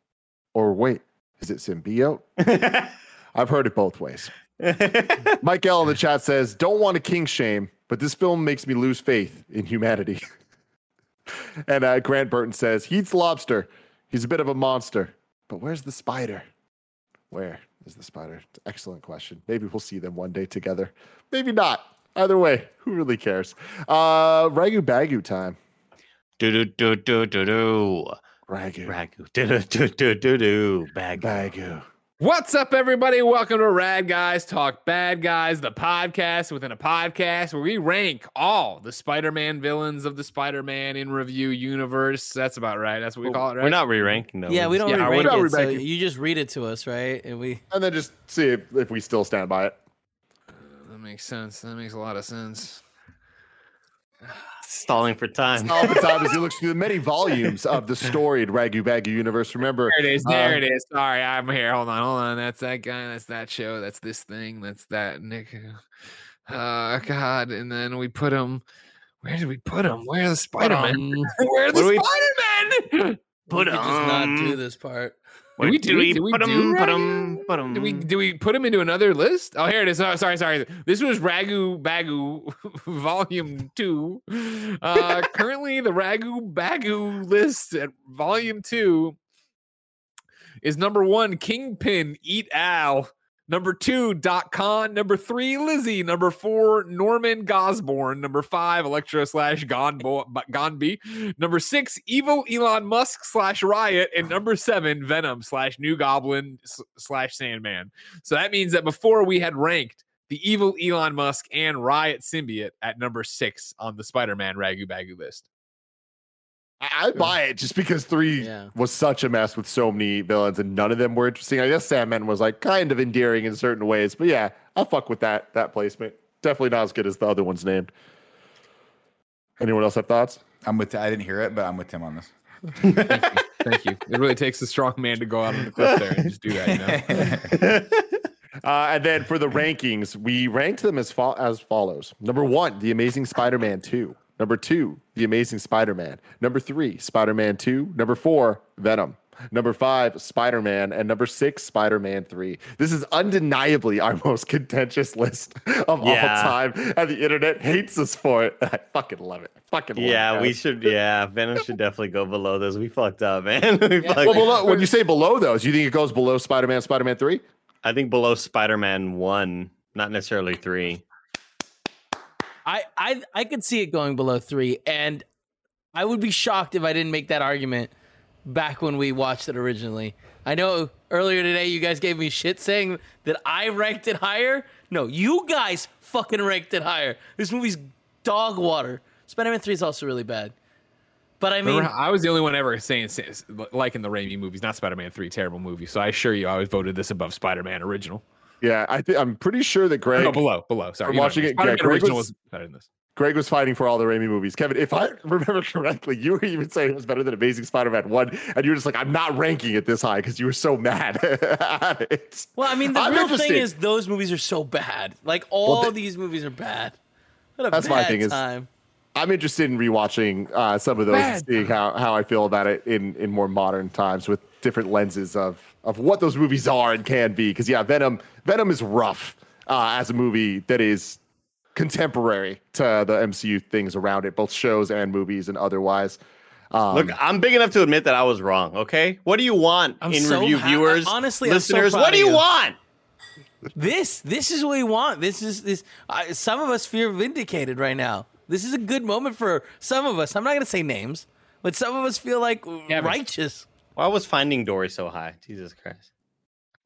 Or wait, is it symbiote? I've heard it both ways. Mike L in the chat says, Don't want to king shame, but this film makes me lose faith in humanity. and uh, Grant Burton says, He eats lobster. He's a bit of a monster. But where's the spider? Where is the spider? It's an excellent question. Maybe we'll see them one day together. Maybe not. Either way, who really cares? Uh Ragu Bagu time. Do do do do do do. Ragu. Ragu. Do do do do do do. Bag. Bagu. What's up, everybody? Welcome to Rad Guys Talk Bad Guys, the podcast within a podcast where we rank all the Spider-Man villains of the Spider-Man in review universe. That's about right. That's what we call it, right? We're not re-ranking those. Yeah, we don't Yeah, we're re-rank it, so you just read it to us, right? And we And then just see if, if we still stand by it. Uh, that makes sense. That makes a lot of sense. Stalling for time. All the time as he looks through the many volumes of the storied Ragu Bagu universe. Remember, There it is. uh, There it is. Sorry, I'm here. Hold on. Hold on. That's that guy. That's that show. That's this thing. That's that Nick. Uh, God. And then we put him. Where did we put him? Where's the Spider Man? Where's the do we- Spider Man? we could just not do this part. Did we do? Did we put do put? 'em, put. Did we do we put him into another list? Oh, here it is. Oh, sorry, sorry. This was Ragu Bagu Volume Two. Uh, currently, the Ragu Bagu list at Volume Two is number one, Kingpin Eat Al. Number two, Dot Con. Number three, Lizzie. Number four, Norman Gosborn. Number five, Electro slash Gonby. Number six, Evil Elon Musk slash Riot. And number seven, Venom slash New Goblin slash Sandman. So that means that before we had ranked the evil Elon Musk and Riot symbiote at number six on the Spider Man Ragu Bagu list. I, I buy it just because three Yeah. was such a mess with so many villains and none of them were interesting. I guess Sandman was like kind of endearing in certain ways, but yeah, I'll fuck with that that placement. Definitely not as good as the other one's named. Anyone else have thoughts? I'm with. I didn't hear it, but I'm with Tim on this. Thank you. It really takes a strong man to go out on the cliff there and just do that, you know? Uh, and then for the rankings, we ranked them as fo- as follows: number one, The Amazing Spider-Man Two; number two, The Amazing Spider-Man; number three, Spider-Man Two; number four, Venom; number five, Spider-Man; and number six, Spider-Man Three. This is undeniably our most contentious list of Yeah. all time, and the internet hates us for it. I fucking love it. I fucking love Yeah, it. we should. Yeah, Venom should definitely go below this. We fucked up, man. we fucked- Well, below, when you say below those, you think it goes below Spider-Man, Spider-Man Three? I think below Spider-Man one, not necessarily three. I, I I could see it going below three, and I would be shocked if I didn't make that argument back when we watched it originally. I know earlier today you guys gave me shit saying that I ranked it higher. No, you guys fucking ranked it higher. This movie's dog water. Spider-Man Three is also really bad, but I mean, Remember, I was the only one ever saying s- liking the Raimi movies, not Spider Man 3, terrible movie. So I assure you, I always voted this above Spider Man original. Yeah, I think I'm pretty sure that Greg. no, below, below. Sorry. from you know what I watching it, yeah, Greg original was- was better than this. Greg was fighting for all the Raimi movies. Kevin, if I remember correctly, you were even saying it was better than Amazing Spider-Man One, and you were just like, "I'm not ranking it this high" because you were so mad at it. well, I mean, the I'm real interested. thing is those movies are so bad. Like all th- these movies are bad. What a That's my bad thing is- I'm interested in rewatching uh, some of those and seeing how, how I feel about it in, in more modern times with different lenses of of what those movies are and can be. Because yeah, Venom Venom is rough uh, as a movie that is contemporary to the MCU things around it, both shows and movies and otherwise. Um, Look, I'm big enough to admit that I was wrong. Okay, what do you want I'm in so review ha- viewers, honestly, I'm so listeners? proud what do you you. want? This this is what we want. This is this. I some of us feel vindicated right now. This is a good moment for some of us. I'm not going to say names, but some of us feel like Kevin. righteous. Why was Finding Dory so high? Jesus Christ.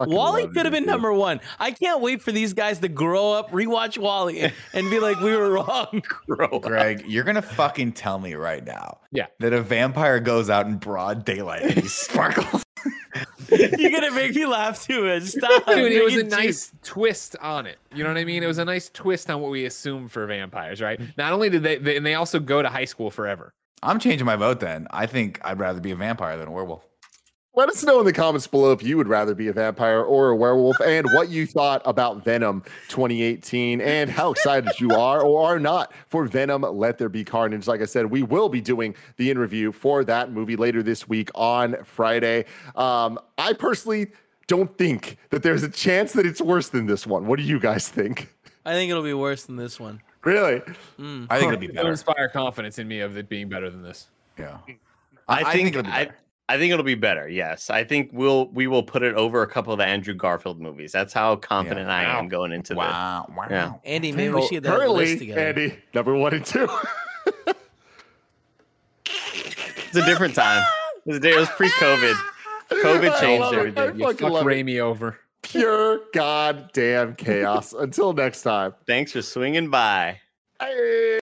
WALL-E love could have been dude. number one. I can't wait for these guys to grow up, rewatch WALL-E, and, and be like, we were wrong. Grow up. Greg, you're gonna fucking tell me right now. Yeah. That a vampire goes out in broad daylight and he sparkles. You're gonna make me laugh too. man. Stop. Dude, it was a Make nice twist on it. You know what I mean? It was a nice twist on what we assume for vampires, right? Mm. Not only did they, they and they also go to high school forever. I'm changing my vote then. I think I'd rather be a vampire than a werewolf. Let us know in the comments below if you would rather be a vampire or a werewolf and what you thought about Venom 2018 and how excited you are or are not for Venom Let There Be Carnage. Like I said, we will be doing the interview for that movie later this week on Friday. Um, I personally don't think that there's a chance that it's worse than this one. What do you guys think? I think it'll be worse than this one. Really? I think it'll be It'll better. inspire confidence in me of it being better than this. Yeah. I, think, it'll be I, better. I think it'll be better. Yes, I think we'll we will put it over a couple of the Andrew Garfield movies. That's how confident I am going into Wow. Wow. Yeah. Andy, maybe we should get that list together. Andy, number one and two. It's a different time. It was, was pre-COVID. COVID I changed love it. I everything. You fucking fuck love. Raimi over. Pure goddamn chaos. Until next time. Thanks for swinging by. Bye.